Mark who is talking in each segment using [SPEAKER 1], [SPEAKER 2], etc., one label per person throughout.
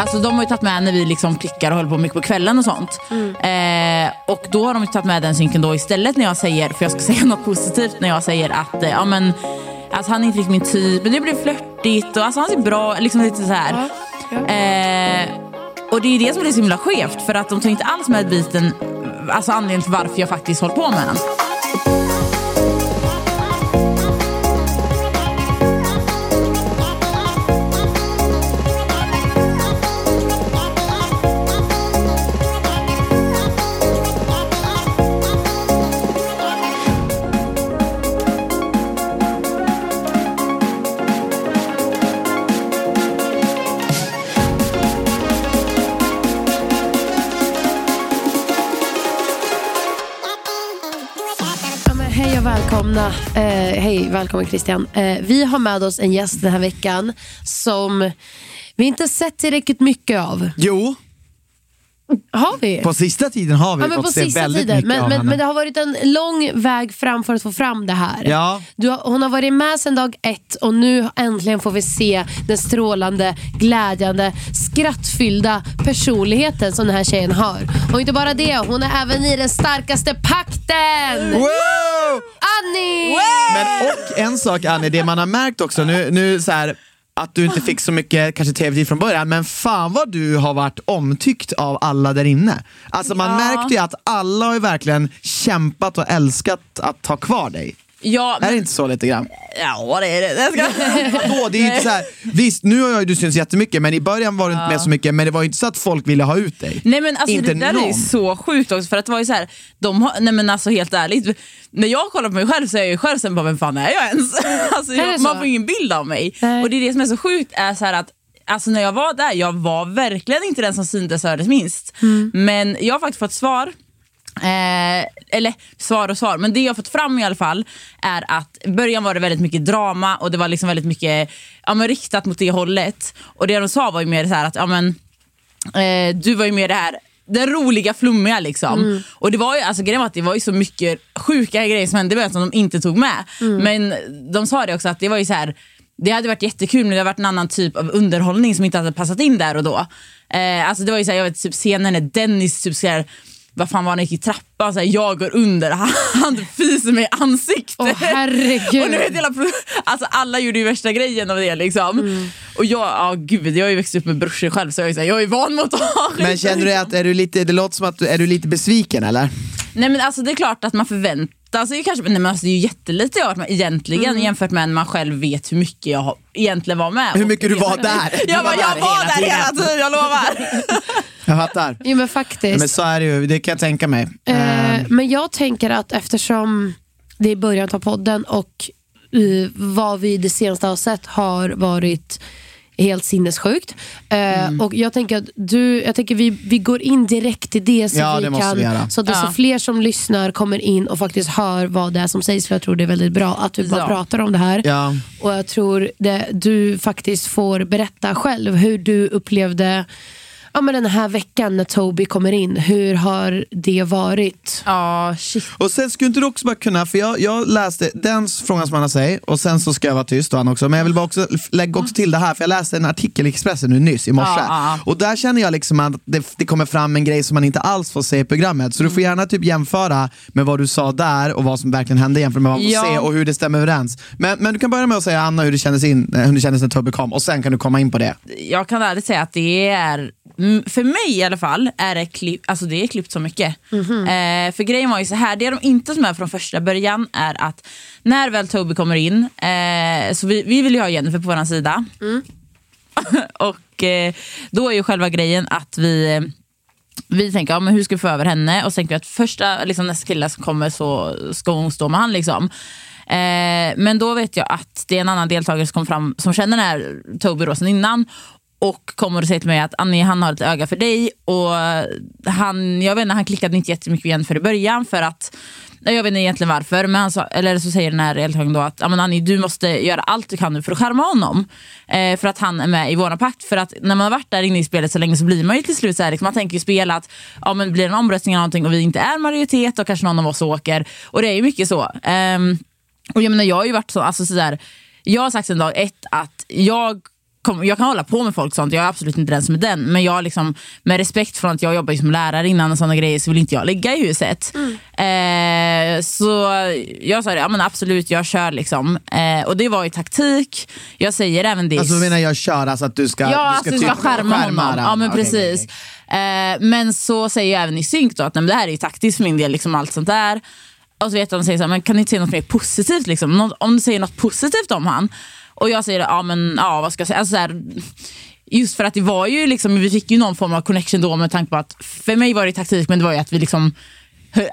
[SPEAKER 1] Alltså de har ju tagit med när vi liksom klickar och håller på mycket på kvällen och sånt. Eh, och då har de ju tagit med den synken då istället när jag säger, för jag ska säga något positivt när jag säger att eh, ja men alltså han är inte riktigt min typ, men det blir flörtigt och alltså han ser bra, liksom lite så här. Eh, och det är det som är så himla skevt för att de tar inte alls med biten, alltså anledningen till varför jag faktiskt håller på med den.
[SPEAKER 2] Hej och välkomna. Eh, hej, välkommen Christian. Eh, vi har med oss en gäst den här veckan som vi inte sett tillräckligt mycket av.
[SPEAKER 3] Jo,
[SPEAKER 2] har vi?
[SPEAKER 3] på sista tiden har vi
[SPEAKER 2] ja, men
[SPEAKER 3] fått se väldigt
[SPEAKER 2] tiden.
[SPEAKER 3] mycket
[SPEAKER 2] Men,
[SPEAKER 3] av
[SPEAKER 2] men,
[SPEAKER 3] henne.
[SPEAKER 2] men det har varit en lång väg fram för att få fram det här.
[SPEAKER 3] Ja.
[SPEAKER 2] Du har, hon har varit med sedan dag ett och nu äntligen får vi se den strålande, glädjande, skrattfyllda personligheten som den här tjejen har. Och inte bara det, hon är även i den starkaste pakten!
[SPEAKER 3] Wow!
[SPEAKER 2] Annie!
[SPEAKER 3] Men och en sak Annie, det man har märkt också nu, nu så här, att du inte fick så mycket kanske tv-tid från början, men fan vad du har varit omtyckt av alla där inne. Alltså man
[SPEAKER 1] Ja.
[SPEAKER 3] märkte ju att alla har ju verkligen kämpat och älskat att ha kvar dig.
[SPEAKER 1] Ja,
[SPEAKER 3] Är det inte så lite grann?
[SPEAKER 1] ja det är det. Jag ska...
[SPEAKER 3] Vadå, det är inte så här, visst nu har jag du synts jättemycket men i början var du inte med så mycket men det var ju inte så att folk ville ha ut dig.
[SPEAKER 1] Nej men alltså
[SPEAKER 3] Inte
[SPEAKER 1] det där är
[SPEAKER 3] någon.
[SPEAKER 1] ju så sjukt också för att det var ju så här, de har, nej men alltså helt ärligt, när jag kollar på mig själv så är jag ju själv sen bara vem fan är jag ens? alltså,
[SPEAKER 2] Är det
[SPEAKER 1] jag, man får ingen bild av mig.
[SPEAKER 2] Nej.
[SPEAKER 1] Och det är det som är så sjukt är så här att Alltså när jag var där, jag var verkligen inte den som syntes och hördes minst.
[SPEAKER 2] Mm.
[SPEAKER 1] Men jag har faktiskt fått svar Eh, eller svar och svar, men det jag fått fram i alla fall är att i början var det väldigt mycket drama och det var liksom väldigt mycket ja, men riktat mot det hållet. Och det de sa var ju mer så här att ja, men, eh, du var ju mer det här den roliga flummiga liksom. Och det var ju, alltså, grejen var att det var ju så mycket sjuka grejer som hände början som de inte tog med. Men de sa det också att det var ju så här det hade varit jättekul men det hade varit en annan typ av underhållning som inte hade passat in där och då. Eh, alltså det var ju så här, jag vet typ scenen när Dennis typ så här, vad fan var han gick i trappan, så här, jag går under, han, han fiser mig i ansiktet.
[SPEAKER 2] Åh, herregud.
[SPEAKER 1] och nu vet hela, alltså, alla gjorde ju värsta grejen av det liksom.
[SPEAKER 2] Mm.
[SPEAKER 1] Och jag, ja gud, jag har ju växt upp med brorsor själv så jag är, så här, jag är van mot att ha.
[SPEAKER 3] Men känner du att, är du lite, det låter som att du är du lite besviken eller?
[SPEAKER 1] Nej men alltså det är klart att man förväntar sig kanske, nej, men alltså, det är ju jättelite jag har varit med egentligen
[SPEAKER 2] Mm.
[SPEAKER 1] jämfört med när man själv vet hur mycket jag har, egentligen var med.
[SPEAKER 3] Hur
[SPEAKER 1] Och-
[SPEAKER 3] mycket du var där? Du
[SPEAKER 1] Jag, bara, jag var där hela tiden, jag lovar.
[SPEAKER 3] Jag fattar.
[SPEAKER 2] Jo men faktiskt.
[SPEAKER 3] Men så är det ju, det kan jag tänka mig.
[SPEAKER 2] Eh, men jag tänker att eftersom det är början av podden och eh, vad vi det senaste har sett har varit helt sinnessjukt. Eh,
[SPEAKER 3] Mm.
[SPEAKER 2] Och jag tänker att du, jag tänker vi, vi går in direkt i det så
[SPEAKER 3] Ja,
[SPEAKER 2] vi
[SPEAKER 3] det
[SPEAKER 2] kan,
[SPEAKER 3] vi
[SPEAKER 2] så att
[SPEAKER 1] Ja.
[SPEAKER 2] fler som lyssnar kommer in och faktiskt hör vad det är som sägs. För jag tror det är väldigt bra att vi bara
[SPEAKER 1] Ja.
[SPEAKER 2] pratar om det här.
[SPEAKER 3] Ja.
[SPEAKER 2] Och jag tror det, du faktiskt får berätta själv hur du upplevde ja, men den här veckan när Toby kommer in, hur har det varit?
[SPEAKER 1] Ja, shit.
[SPEAKER 3] Och sen skulle inte du också bara kunna, för jag, jag läste den frågan som Anna säger och sen så ska jag vara tyst och han också. Men jag vill bara också lägga också till det här, för jag läste en artikel i Expressen nu nyss i morse.
[SPEAKER 1] Ja, ja.
[SPEAKER 3] Och där känner jag liksom att det, det kommer fram en grej som man inte alls får se i programmet. Så du får gärna typ jämföra med vad du sa där och vad som verkligen hände jämfört med vad man får
[SPEAKER 1] Ja.
[SPEAKER 3] se och hur det stämmer överens. Men, men du kan börja med att säga Anna hur det kändes, in, eh, hur det kändes när Toby kom och sen kan du komma in på det.
[SPEAKER 1] jag kan ärligt säga att det är, mm, för mig i alla fall, är det, klipp, alltså det är klippt så mycket. Eh, för grejen var ju så här, det de inte som är från första början är att när väl Toby kommer in, eh, så vi, vi vill ju ha Jennifer på vår sida. och eh, då är ju själva grejen att vi vi tänker, ja, men hur ska vi få över henne? Och så tänker vi att första liksom, nästa kille som kommer så ska hon stå med han. Liksom. Eh, men då vet jag att det är en annan deltagare som kom fram som känner den här Toby då sen innan och kommer och säger till mig att Annie han har ett öga för dig. Och han, jag vet inte, han klickade inte jättemycket igen för i början för att jag vet inte egentligen varför, men han sa, eller så säger den här deltagaren då att Annie, du måste göra allt du kan nu för att skärma honom. Eh, för att han är med i våran pakt. För att när man har varit där inne i spelet så länge så blir man ju till slut så här, liksom, man tänker ju spela att ja, men blir det en omröstning eller någonting och vi inte är majoritet och kanske någon av oss åker. Och det är ju mycket så. Eh, och jag menar jag har ju varit så, alltså så där, jag har sagt sedan dag ett att jag kom, jag kan hålla på med folk sånt, jag är absolut inte den som är den. Men jag liksom, med respekt från att jag jobbar som lärare innan och sådana grejer så vill inte jag ligga i huset. Eh, så jag sa det, ja men absolut jag kör liksom. Eh, och det var ju taktik. Jag säger även det.
[SPEAKER 3] Alltså du menar jag kör, alltså att du ska,
[SPEAKER 1] Ja,
[SPEAKER 3] du
[SPEAKER 1] alltså du ska
[SPEAKER 3] typ
[SPEAKER 1] skärma honom. Ja, men precis.
[SPEAKER 3] okej, okej.
[SPEAKER 1] Eh, men så säger jag även i synk då att nej, men det här är ju taktiskt för min del, liksom allt sånt där. Och så vet jag, de säger så här, men kan ni inte säga något mer positivt? Liksom? Nå- om du säger något positivt om han. Och jag säger, ja men ja, vad ska jag säga? Alltså, så här, just för att det var ju liksom, vi fick ju någon form av connection då med tanke på att, för mig var det taktik men det var ju att vi liksom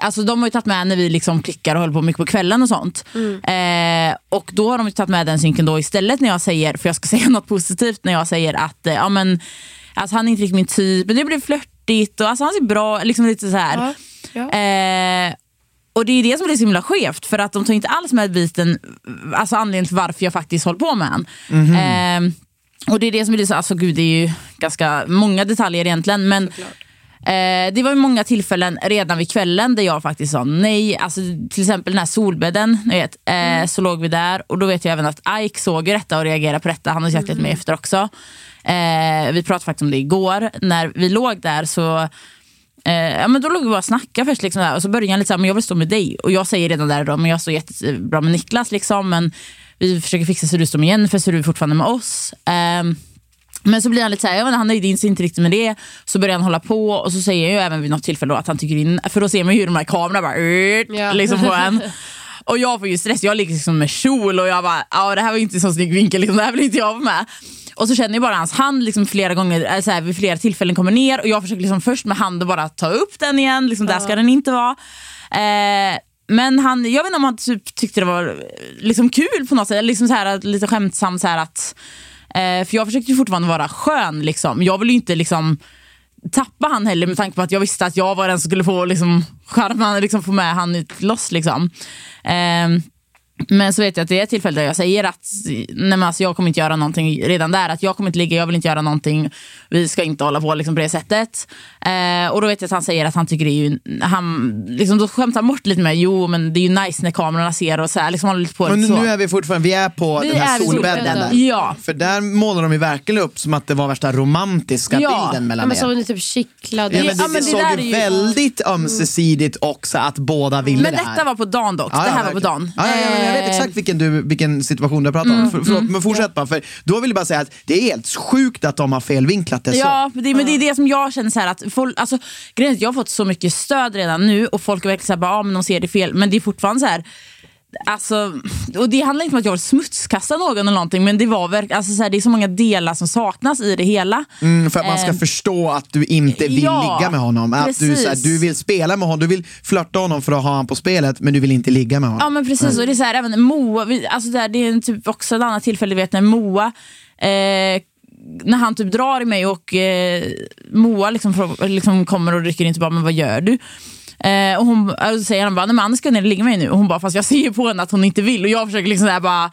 [SPEAKER 1] Alltså de har ju tagit med när vi liksom klickar och håller på mycket på kvällen och sånt. Eh, och då har de ju tagit med den synken då istället när jag säger, för jag ska säga något positivt, när jag säger att eh, ja, men, alltså, han är inte riktigt min typ, men det blir flörtigt och alltså, han ser bra liksom lite så här.
[SPEAKER 2] Ja,
[SPEAKER 1] Eh, och det är det som blir så himla skevt för att de tar inte alls med biten, alltså anledningen till varför jag faktiskt håller på med han. Eh, och det är det som blir så, alltså gud det är ju ganska många detaljer egentligen men Eh, det var ju många tillfällen redan vid kvällen där jag faktiskt sa nej. Alltså, till exempel den här solbädden, ni vet, eh, så låg vi där och då vet jag även att Ike såg detta och reagerade på detta. Han har sett lite mig efter också. Eh, vi pratade faktiskt om det igår. När vi låg där så Eh, ja, men då låg vi bara och snackade först. Liksom, där. och så började han lite såhär, men jag vill stå med dig. Och jag säger redan där då, men jag står jättebra med Niklas. Liksom, men vi försöker fixa så du står med Jennifer så du är fortfarande med oss. Ehm, men så blir han lite såhär, han nöjde sig inte riktigt med det. Så börjar han hålla på och så säger jag ju även vid något tillfälle att han tycker in, för då ser man ju hur de här kamerorna bara
[SPEAKER 2] Ja.
[SPEAKER 1] liksom på en. Och jag får ju stress, jag ligger liksom med kjol och jag bara, ja det här var inte en så snygg vinkel, liksom, det här vill inte jag vara med. Och så känner jag bara hans hand liksom flera gånger, äh, så här, vid flera tillfällen kommer ner och jag försöker liksom först med handen bara ta upp den igen, liksom, där ska den inte vara. Eh, men han, jag vet inte om han typ tyckte det var eh, liksom kul på något sätt, liksom så här, lite skämtsamt så här att Eh, för jag försökte ju fortfarande vara skön. Liksom. Jag ville ju inte liksom, tappa han heller med tanke på att jag visste att jag var den som skulle få liksom, charmen, liksom, få med han ut loss. Liksom. Eh, men så vet jag att det är ett tillfälle där jag säger att nej men alltså, jag kommer inte göra någonting redan där. Att jag kommer inte ligga, jag vill inte göra någonting. Vi ska inte hålla på liksom, på det sättet. Eh, och då vet jag att han säger att han tycker det är ju, han, liksom, då skämtar han bort lite med, jo men det är ju nice när kamerorna ser och så här, liksom lite på
[SPEAKER 3] Men
[SPEAKER 1] så.
[SPEAKER 3] nu är vi fortfarande, vi är på
[SPEAKER 1] Vi
[SPEAKER 3] den här solbädden.
[SPEAKER 1] Ja.
[SPEAKER 3] För där målar de ju verkligen upp som att det var värsta romantiska
[SPEAKER 1] Ja.
[SPEAKER 3] bilden
[SPEAKER 2] Ja,
[SPEAKER 3] mellan
[SPEAKER 2] men så
[SPEAKER 3] er.
[SPEAKER 2] ni typ kittlade.
[SPEAKER 3] Ja, men det,
[SPEAKER 1] Ja, men
[SPEAKER 3] det
[SPEAKER 1] det
[SPEAKER 3] såg ju väldigt ömsesidigt också att båda ville
[SPEAKER 1] Men
[SPEAKER 3] det här.
[SPEAKER 1] detta var på dagen dock.
[SPEAKER 3] Ja,
[SPEAKER 1] det
[SPEAKER 3] ja,
[SPEAKER 1] här var på dagen.
[SPEAKER 3] Ja, ja, ja, jag vet
[SPEAKER 1] Eh,
[SPEAKER 3] exakt vilken, du, vilken situation du pratar om. För, förlåt, men fortsätt bara. För då vill jag bara säga att det är helt sjukt att de har felvinklat det så.
[SPEAKER 1] Ja, men det, men det är det som jag känner så här att folk, alltså, grejen är att jag har fått så mycket stöd redan nu och folk är verkligen såhär, ja men de ser det fel. Men det är fortfarande så här. Alltså, och det handlar inte om att jag vill smutskasta någon eller någonting men det var verk, alltså, så här, det är så många delar som saknas i det hela.
[SPEAKER 3] Mm, för att man ska
[SPEAKER 1] Eh,
[SPEAKER 3] förstå att du inte vill
[SPEAKER 1] ja,
[SPEAKER 3] ligga med honom. Att du, så här, du vill spela med honom, du vill flörta honom för att ha honom på spelet men du vill inte ligga med honom.
[SPEAKER 1] Ja men precis, och det är så här, även Moa, alltså det, här, det är en typ också ett annat tillfälle, vet när Moa eh, när han typ drar i mig och eh, Moa liksom, liksom kommer och rycker in och bara, men vad gör du? Eh, och hon och så säger han bara, nej men Anna ska ner och ligga med mig nu. Och hon bara, fast jag ser ju på henne att hon inte vill. Och jag försöker liksom här bara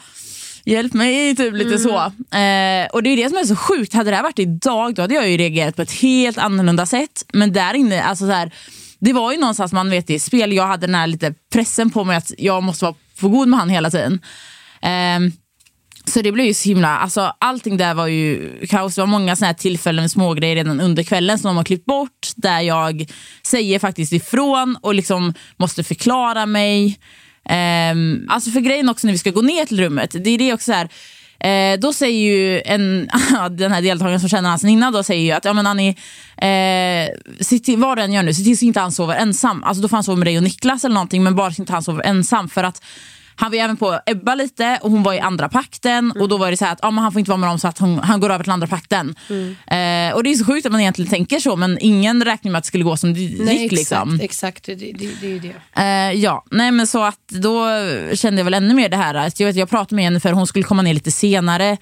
[SPEAKER 1] Hjälp mig, typ lite så. Eh, och det är det som är så sjukt. Hade det här varit idag då hade jag ju reagerat på ett helt annorlunda sätt. Men där inne, alltså så här, det var ju någonstans man vet i spel, jag hade den här lite pressen på mig att jag måste vara för god med han hela tiden. Eh, så det blev ju så himla, alltså allting där var ju kaos. Det var många såna här tillfällen smågrejer redan under kvällen som de har klippt bort. Där jag säger faktiskt ifrån och liksom måste förklara mig. Um, alltså för grejen också när vi ska gå ner till rummet, det är det också här, Eh, då säger ju en, den här deltagaren som känner han sen innan, då säger ju att ja, men Annie, eh, se till, vad du än gör nu, se till så inte han sover ensam. Alltså då får han sova med dig och Niklas eller någonting, men bara så inte han sover ensam. För att han var även på Ebba lite och hon var i andra pakten och då var det så att men han får inte vara med dem så att hon, han går över till andra pakten. Eh, och det är så sjukt att man egentligen tänker så men ingen räknar med att det skulle gå som det gick.
[SPEAKER 2] Exakt,
[SPEAKER 1] liksom.
[SPEAKER 2] exakt. Det, det, det är ju det.
[SPEAKER 1] Eh, ja, nej men så att då kände jag väl ännu mer det här. Att jag, vet, jag pratade med Jennifer, hon skulle komma ner lite senare.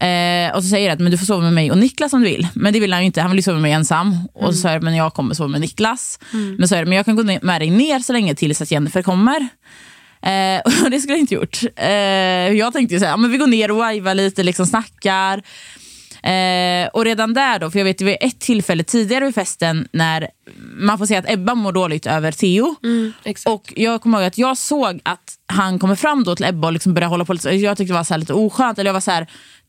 [SPEAKER 1] Eh, och så säger jag att men du får sova med mig och Niklas om du vill. Men det vill han ju inte, han vill ju sova med mig ensam. Och så sa jag men jag kommer sova med Niklas. Men så sa jag men jag kan gå med dig ner så länge tills att Jennifer kommer. Eh, och det skulle jag inte gjort. Eh, jag tänkte ju så här, ja, men vi går ner och vivar lite, liksom snackar. Eh, och redan där då, för jag vet det var ett tillfälle tidigare vid festen när man får se att Ebba mår dåligt över Theo.
[SPEAKER 2] Exakt.
[SPEAKER 1] Och jag kommer ihåg att jag såg att han kommer fram då till Ebba och liksom börjar hålla på lite, jag tyckte det var så här lite oskönt. Eller jag var så här,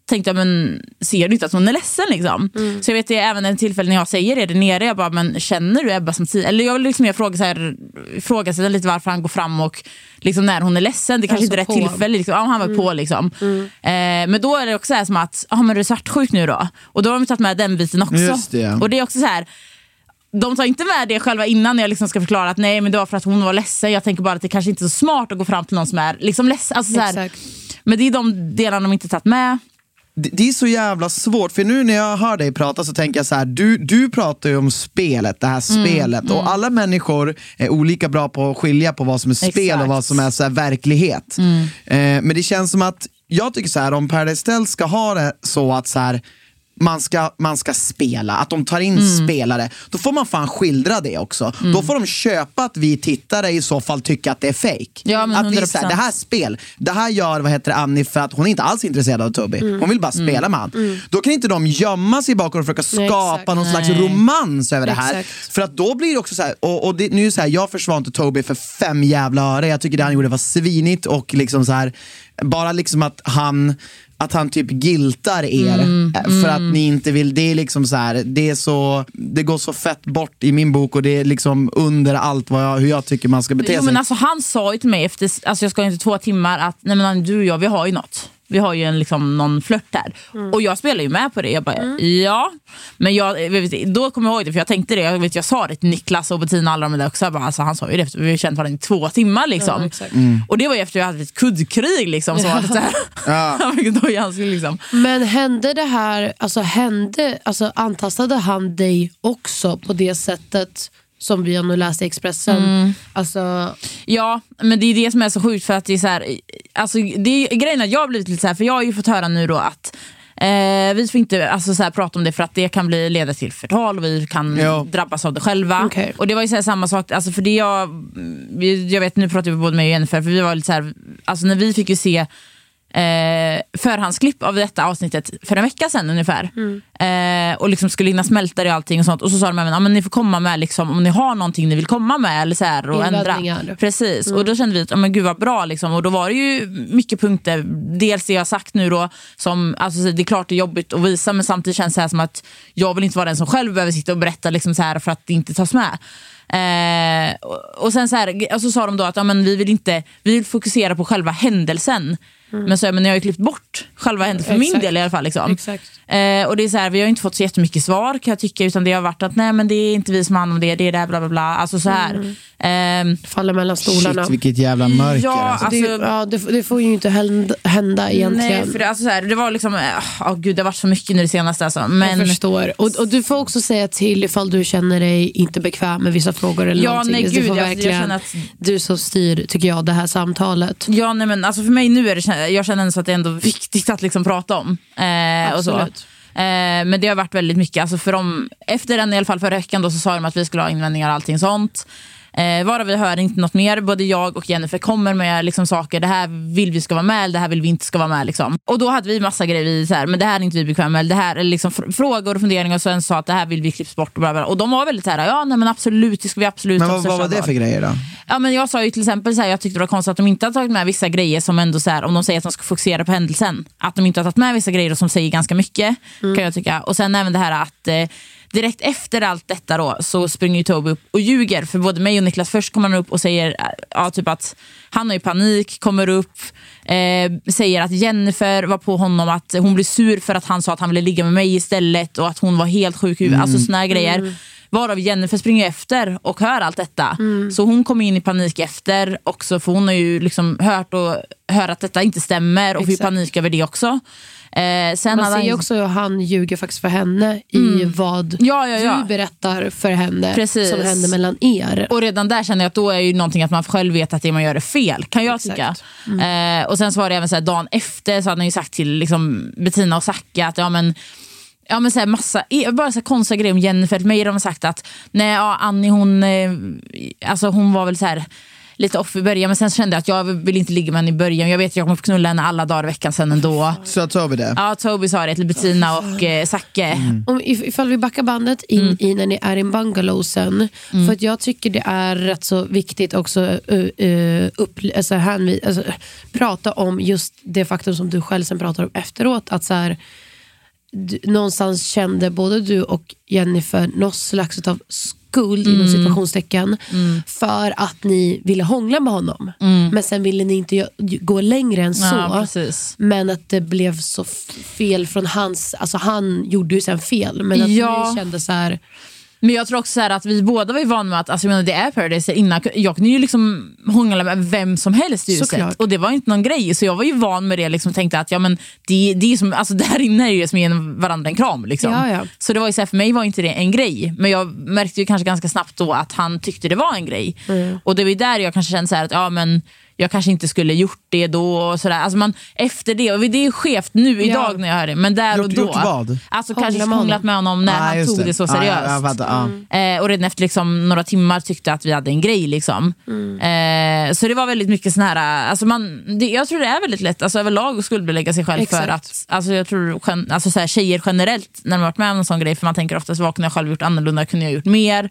[SPEAKER 1] tänkte jag, men ser du inte att hon är ledsen? Liksom? Så jag vet det är även en tillfälle när jag säger det där nere, jag bara, men känner du Ebba som tidigare? Eller jag vill liksom mer fråga, så här, ifrågasätta lite varför han går fram och liksom när hon är ledsen, det kanske
[SPEAKER 2] Alltså
[SPEAKER 1] inte är rätt
[SPEAKER 2] på.
[SPEAKER 1] tillfälle. Liksom. Ja, han var på liksom. Eh, men då är det också så här som att, ah, men är du svartsjuk nu då? Och då har de tagit med den biten också.
[SPEAKER 3] Just det.
[SPEAKER 1] Och det är också så här de tar inte med det själva innan när jag liksom ska förklara att nej men det var för att hon var ledsen. Jag tänker bara att det kanske inte är så smart att gå fram till någon som är liksom ledsen. Alltså så här, men det är de delarna de inte tagit med.
[SPEAKER 3] Det, är så jävla svårt, för nu när jag hör dig prata så tänker jag så här, du, du pratar ju om spelet, det här
[SPEAKER 1] Mm,
[SPEAKER 3] spelet. Och alla människor är olika bra på att skilja på vad som är spel och
[SPEAKER 1] Exakt.
[SPEAKER 3] vad som är så verklighet.
[SPEAKER 1] Mm.
[SPEAKER 3] Eh, men det känns som att, jag tycker så här, om Paradise Hotel ska ha det så att så här, man ska, man ska spela, att de tar in
[SPEAKER 1] Mm.
[SPEAKER 3] spelare, då får man fan skildra det också. Då får de köpa att vi tittare i så fall tycker att det är fake.
[SPEAKER 1] Ja,
[SPEAKER 3] att vi,
[SPEAKER 1] 100%.
[SPEAKER 3] det här är spel, det här gör vad heter det, Annie för att hon är inte alls intresserad av Toby.
[SPEAKER 1] Mm.
[SPEAKER 3] Hon vill bara spela med han. Då kan inte de gömma sig bakom och försöka skapa
[SPEAKER 2] exakt.
[SPEAKER 3] någon slags
[SPEAKER 1] Nej.
[SPEAKER 3] romans över det här.
[SPEAKER 2] Exakt.
[SPEAKER 3] För att då blir det också så här, och, och det, nu är så här, jag försvarar inte Toby för fem jävla öre. Jag tycker det han gjorde var svinigt och liksom så här, bara liksom att han att han typ giltar er
[SPEAKER 1] Mm,
[SPEAKER 3] för att ni inte vill, det är liksom så här, det är så, det går så fett bort i min bok och det är liksom under allt vad jag, hur jag tycker man ska bete
[SPEAKER 1] Jo,
[SPEAKER 3] sig.
[SPEAKER 1] men alltså, han sa ju till mig efter alltså, jag ska inte två timmar att nej, men, du och jag vi har ju något. Vi har ju en, liksom, någon flört här. Och jag spelar ju med på det. Jag bara, ja. Men jag, vet, då kommer jag ihåg det, för jag tänkte det. Jag, vet, jag sa det till Niklas och Bettina och alla de där också. Jag bara, alltså, han sa ju det, efter, vi har känt varandra i två timmar. Liksom.
[SPEAKER 2] Ja, exakt.
[SPEAKER 1] Och det var ju efter att jag hade ett kuddkrig. Liksom, så var det så här. Han fick doj i ansiktet, liksom.
[SPEAKER 2] Men hände det här, alltså hände, alltså antastade han dig också på det sättet som vi har nu läst i Expressen?
[SPEAKER 1] Mm.
[SPEAKER 2] Alltså,
[SPEAKER 1] Ja, men det är det som är så sjukt för att det är så här, alltså, det är, grejen är att jag har blivit lite så här, för jag har ju fått höra nu då att eh, vi får inte alltså, så här, prata om det för att det kan bli leda till förtal och vi kan
[SPEAKER 3] Ja.
[SPEAKER 1] drabbas av det själva.
[SPEAKER 2] Okej.
[SPEAKER 1] Och det var ju så här, samma sak, alltså, för det jag, jag vet nu pratar vi både med och Jennifer, för vi var lite så här, alltså när vi fick ju se eh, förhandsklipp av detta avsnittet för en vecka sedan ungefär. Eh, och liksom skulle hinna smälta det och allting och sånt. Och så sa de även, ja, men ni får komma med liksom, om ni har någonting ni vill komma med eller så här, och ändra. Precis, och då kände vi att ja, men gud vad bra. Liksom. Och då var det ju mycket punkter, dels det jag sagt nu då, som, alltså, det är klart det är jobbigt att visa men samtidigt känns det här som att jag vill inte vara den som själv behöver sitta och berätta liksom, så här, för att det inte tas med. Eh, och, och sen så, här, och så sa de då att ja, men vi, vill inte, vi vill fokusera på själva händelsen. Men, så, men jag har ju klippt bort själva händelsen, för min
[SPEAKER 2] Exakt.
[SPEAKER 1] del i alla fall. Liksom.
[SPEAKER 2] Exakt.
[SPEAKER 1] Eh, och det är så här, vi har inte fått så jättemycket svar kan jag tycka, utan det har varit att nej men det är inte vi som har hand om det, det är det bla bla bla. Alltså så här. Ehm,
[SPEAKER 2] faller mellan stolarna.
[SPEAKER 3] Shit vilket jävla mörker.
[SPEAKER 1] Ja,
[SPEAKER 3] alltså.
[SPEAKER 2] det,
[SPEAKER 1] alltså-
[SPEAKER 2] ja, det, det får ju inte hända, hända egentligen.
[SPEAKER 1] nej, för det, alltså så här, det var liksom, oh, gud det har varit så mycket nu det senaste. Alltså. Men,
[SPEAKER 2] Jag förstår. Och, och du får också säga till ifall du känner dig inte bekväm med vissa frågor eller
[SPEAKER 1] Ja,
[SPEAKER 2] någonting.
[SPEAKER 1] nej, gud,
[SPEAKER 2] får
[SPEAKER 1] jag- jag
[SPEAKER 2] verkligen
[SPEAKER 1] att-
[SPEAKER 2] du som styr, tycker jag, det här samtalet.
[SPEAKER 1] Ja, nej, men alltså för mig nu är det, jag känner ändå så att det är ändå viktigt att liksom prata om. Eh.
[SPEAKER 2] Absolut.
[SPEAKER 1] Eh, men det har varit väldigt mycket. Alltså för dem, efter den i alla fall förra veckan då, så sa de att vi skulle ha invändningar och allting sånt. Eh, varav vi hör inte något mer. Både jag och Jennifer kommer med liksom, saker. Det här vill vi ska vara med, eller det här vill vi inte ska vara med. Liksom. Och då hade vi massa grejer, vi, så här, men det här är inte vi bekväma med. Det här är liksom, fr- frågor och funderingar och sen sa att det här vill vi klipps bort. Och, bla bla. och de var väldigt så här, ja nej, men absolut, det ska vi absolut
[SPEAKER 3] Men vad, vad var det för grejer då?
[SPEAKER 1] Ja, men jag sa ju till exempel så här, jag tyckte det var konstigt att de inte har tagit med vissa grejer som ändå så här, om de säger att de ska fokusera på händelsen, att de inte har tagit med vissa grejer som säger ganska mycket. kan jag tycka. Och sen även det här att eh, direkt efter allt detta då, så springer ju Toby upp och ljuger för både mig och Niklas. Först kommer han upp och säger eh, ja, typ att han har ju panik, kommer upp, eh, säger att Jennifer var på honom, att hon blir sur för att han sa att han ville ligga med mig istället och att hon var helt sjuk i huvudet. Alltså såna här grejer. Varav Jennifer springer efter och hör allt detta. Så hon kommer in i panik efter också för hon har ju liksom hört, och, hör att detta inte stämmer och får panik över det också. Eh, sen
[SPEAKER 2] Man ser
[SPEAKER 1] han
[SPEAKER 2] också hur han ljuger faktiskt för henne i vad
[SPEAKER 1] Ja, ja, ja.
[SPEAKER 2] du berättar för henne
[SPEAKER 1] Precis.
[SPEAKER 2] som händer mellan er.
[SPEAKER 1] Och redan där känner jag att då är ju någonting att man själv vet att det man gör är fel. Kan jag
[SPEAKER 2] Exakt.
[SPEAKER 1] tycka. Eh, och sen så var det även så här, dagen efter så hade han ju sagt till liksom, Bettina och Zacke att ja men Ja men så här massa, bara så här konstiga grejer om Jennifer. Mig har de sagt att nej, ja, Annie hon, eh, alltså hon var väl så här lite off i början men sen kände jag att jag vill inte ligga med henne i början. Jag vet att jag kommer få knulla henne alla dagar i veckan sen ändå.
[SPEAKER 3] Så Toby det?
[SPEAKER 1] Ja, Toby sa det till Bettina och eh, Zacke.
[SPEAKER 2] Om, if- ifall vi backar bandet in
[SPEAKER 1] Mm.
[SPEAKER 2] i när ni är i en bungalow sen. För att jag tycker det är rätt så viktigt också uh, uh, upp, alltså, hänvi, alltså, prata om just det faktum som du själv sen pratar om efteråt. Att så här, du, någonstans kände både du och Jennifer någon slags av skuld
[SPEAKER 1] Mm.
[SPEAKER 2] inom situationstecken för att ni ville hångla med honom. Men sen ville ni inte gå längre än så.
[SPEAKER 1] Mm. Ja.
[SPEAKER 2] Men att det blev så fel från hans, alltså han gjorde ju sen fel men att
[SPEAKER 1] Ja.
[SPEAKER 2] ni kände så här.
[SPEAKER 1] Men jag tror också så här att vi båda var ju vana med att alltså, jag menar, det är Paradise innan. Jag kunde ju liksom hångla med vem som helst i huset.
[SPEAKER 2] Såklart.
[SPEAKER 1] Och det var inte någon grej. Så jag var ju van med det liksom, och tänkte att ja, men det, det är som, alltså, där inne är ju som att ge varandra en kram. Liksom.
[SPEAKER 2] Ja, ja.
[SPEAKER 1] Så det var ju så här, för mig var inte det en grej. Men jag märkte ju kanske ganska snabbt då att han tyckte det var en grej.
[SPEAKER 2] Mm.
[SPEAKER 1] Och det var ju där jag kanske kände så här att ja, men jag kanske inte skulle gjort det då. Och så där. Alltså man, efter det, och det är skevt nu idag
[SPEAKER 2] Ja.
[SPEAKER 1] när jag hör det. Men där
[SPEAKER 3] Gjort-
[SPEAKER 1] och då.
[SPEAKER 3] gjort vad?
[SPEAKER 1] Alltså
[SPEAKER 2] Hångla
[SPEAKER 1] kanske hånglat med honom när
[SPEAKER 3] Ah,
[SPEAKER 1] han tog det, så seriöst.
[SPEAKER 3] Ah, jag, jag fattar, ja.
[SPEAKER 1] Eh, och redan efter liksom, några timmar tyckte att vi hade en grej. Liksom. Eh, så det var väldigt mycket sån här, alltså man, det, jag tror det är väldigt lätt alltså överlag att skuldbelägga sig själv för
[SPEAKER 2] Exakt.
[SPEAKER 1] att, alltså jag tror gen, alltså så här, tjejer generellt när har varit med om en sån grej, för man tänker oftast vad kunde jag själv gjort annorlunda, kunde jag gjort mer?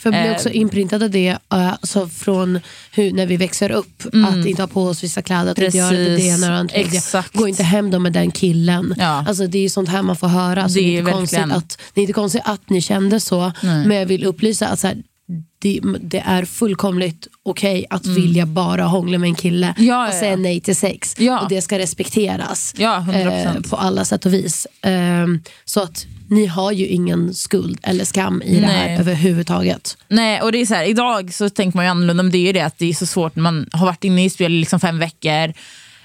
[SPEAKER 2] För jag blir också inprintad av det eh, alltså från hur, när vi växer upp. Att inte ha på oss vissa kläder, att inte göra det, det ena och det andra.
[SPEAKER 1] Exakt.
[SPEAKER 2] Gå inte hem då med den killen.
[SPEAKER 1] Ja.
[SPEAKER 2] Alltså, det är sånt här man får höra. Så
[SPEAKER 1] Det
[SPEAKER 2] det, är
[SPEAKER 1] är
[SPEAKER 2] inte konstigt att, det är inte konstigt att ni kände så.
[SPEAKER 1] Nej.
[SPEAKER 2] Men jag vill upplysa att så här, det, det är fullkomligt okej att vilja bara hångla med en kille
[SPEAKER 1] Mm. Ja, ja,
[SPEAKER 2] och säga nej till sex. Och det ska respekteras
[SPEAKER 1] 100%.
[SPEAKER 2] på alla sätt och vis. Ehm, så att ni har ju ingen skuld eller skam i det här
[SPEAKER 1] Nej.
[SPEAKER 2] överhuvudtaget.
[SPEAKER 1] Nej, och det är så här, idag så tänker man ju annorlunda, men det är ju det att det är så svårt när man har varit inne i spel i liksom fem veckor,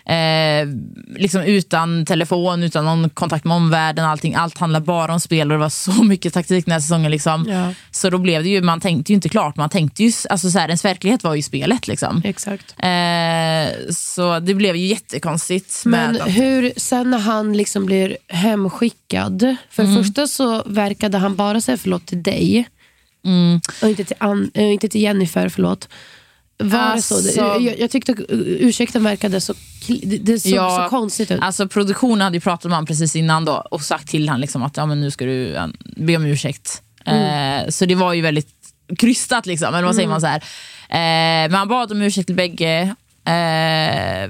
[SPEAKER 1] eh, liksom utan telefon, utan någon kontakt med omvärlden, allting, allt handlar bara om spel och det var så mycket taktik den här säsongen. Liksom.
[SPEAKER 2] Ja.
[SPEAKER 1] Så då blev det ju, man tänkte ju inte klart, man tänkte ju, alltså så här, ens verklighet var ju spelet. Liksom.
[SPEAKER 2] Exakt.
[SPEAKER 1] Eh, så det blev ju jättekonstigt.
[SPEAKER 2] Men hur, sen när han liksom blir hemskickad, för
[SPEAKER 1] Mm.
[SPEAKER 2] första så verkade han bara säga förlåt till dig.
[SPEAKER 1] Mm.
[SPEAKER 2] Och inte till, Ann, äh, inte till Jennifer, förlåt. Var det så?
[SPEAKER 1] Alltså-
[SPEAKER 2] Jag, jag tyckte uh, ursäkten verkade så, det, det såg
[SPEAKER 1] Ja,
[SPEAKER 2] så konstigt ut.
[SPEAKER 1] Alltså produktionen hade ju pratat med honom precis innan då och sagt till honom liksom att ja, men nu ska du eh, be om ursäkt. Eh, så det var ju väldigt krystat liksom, eller vad säger man så här. Eh, men han bad om ursäkt till bägge. Eh,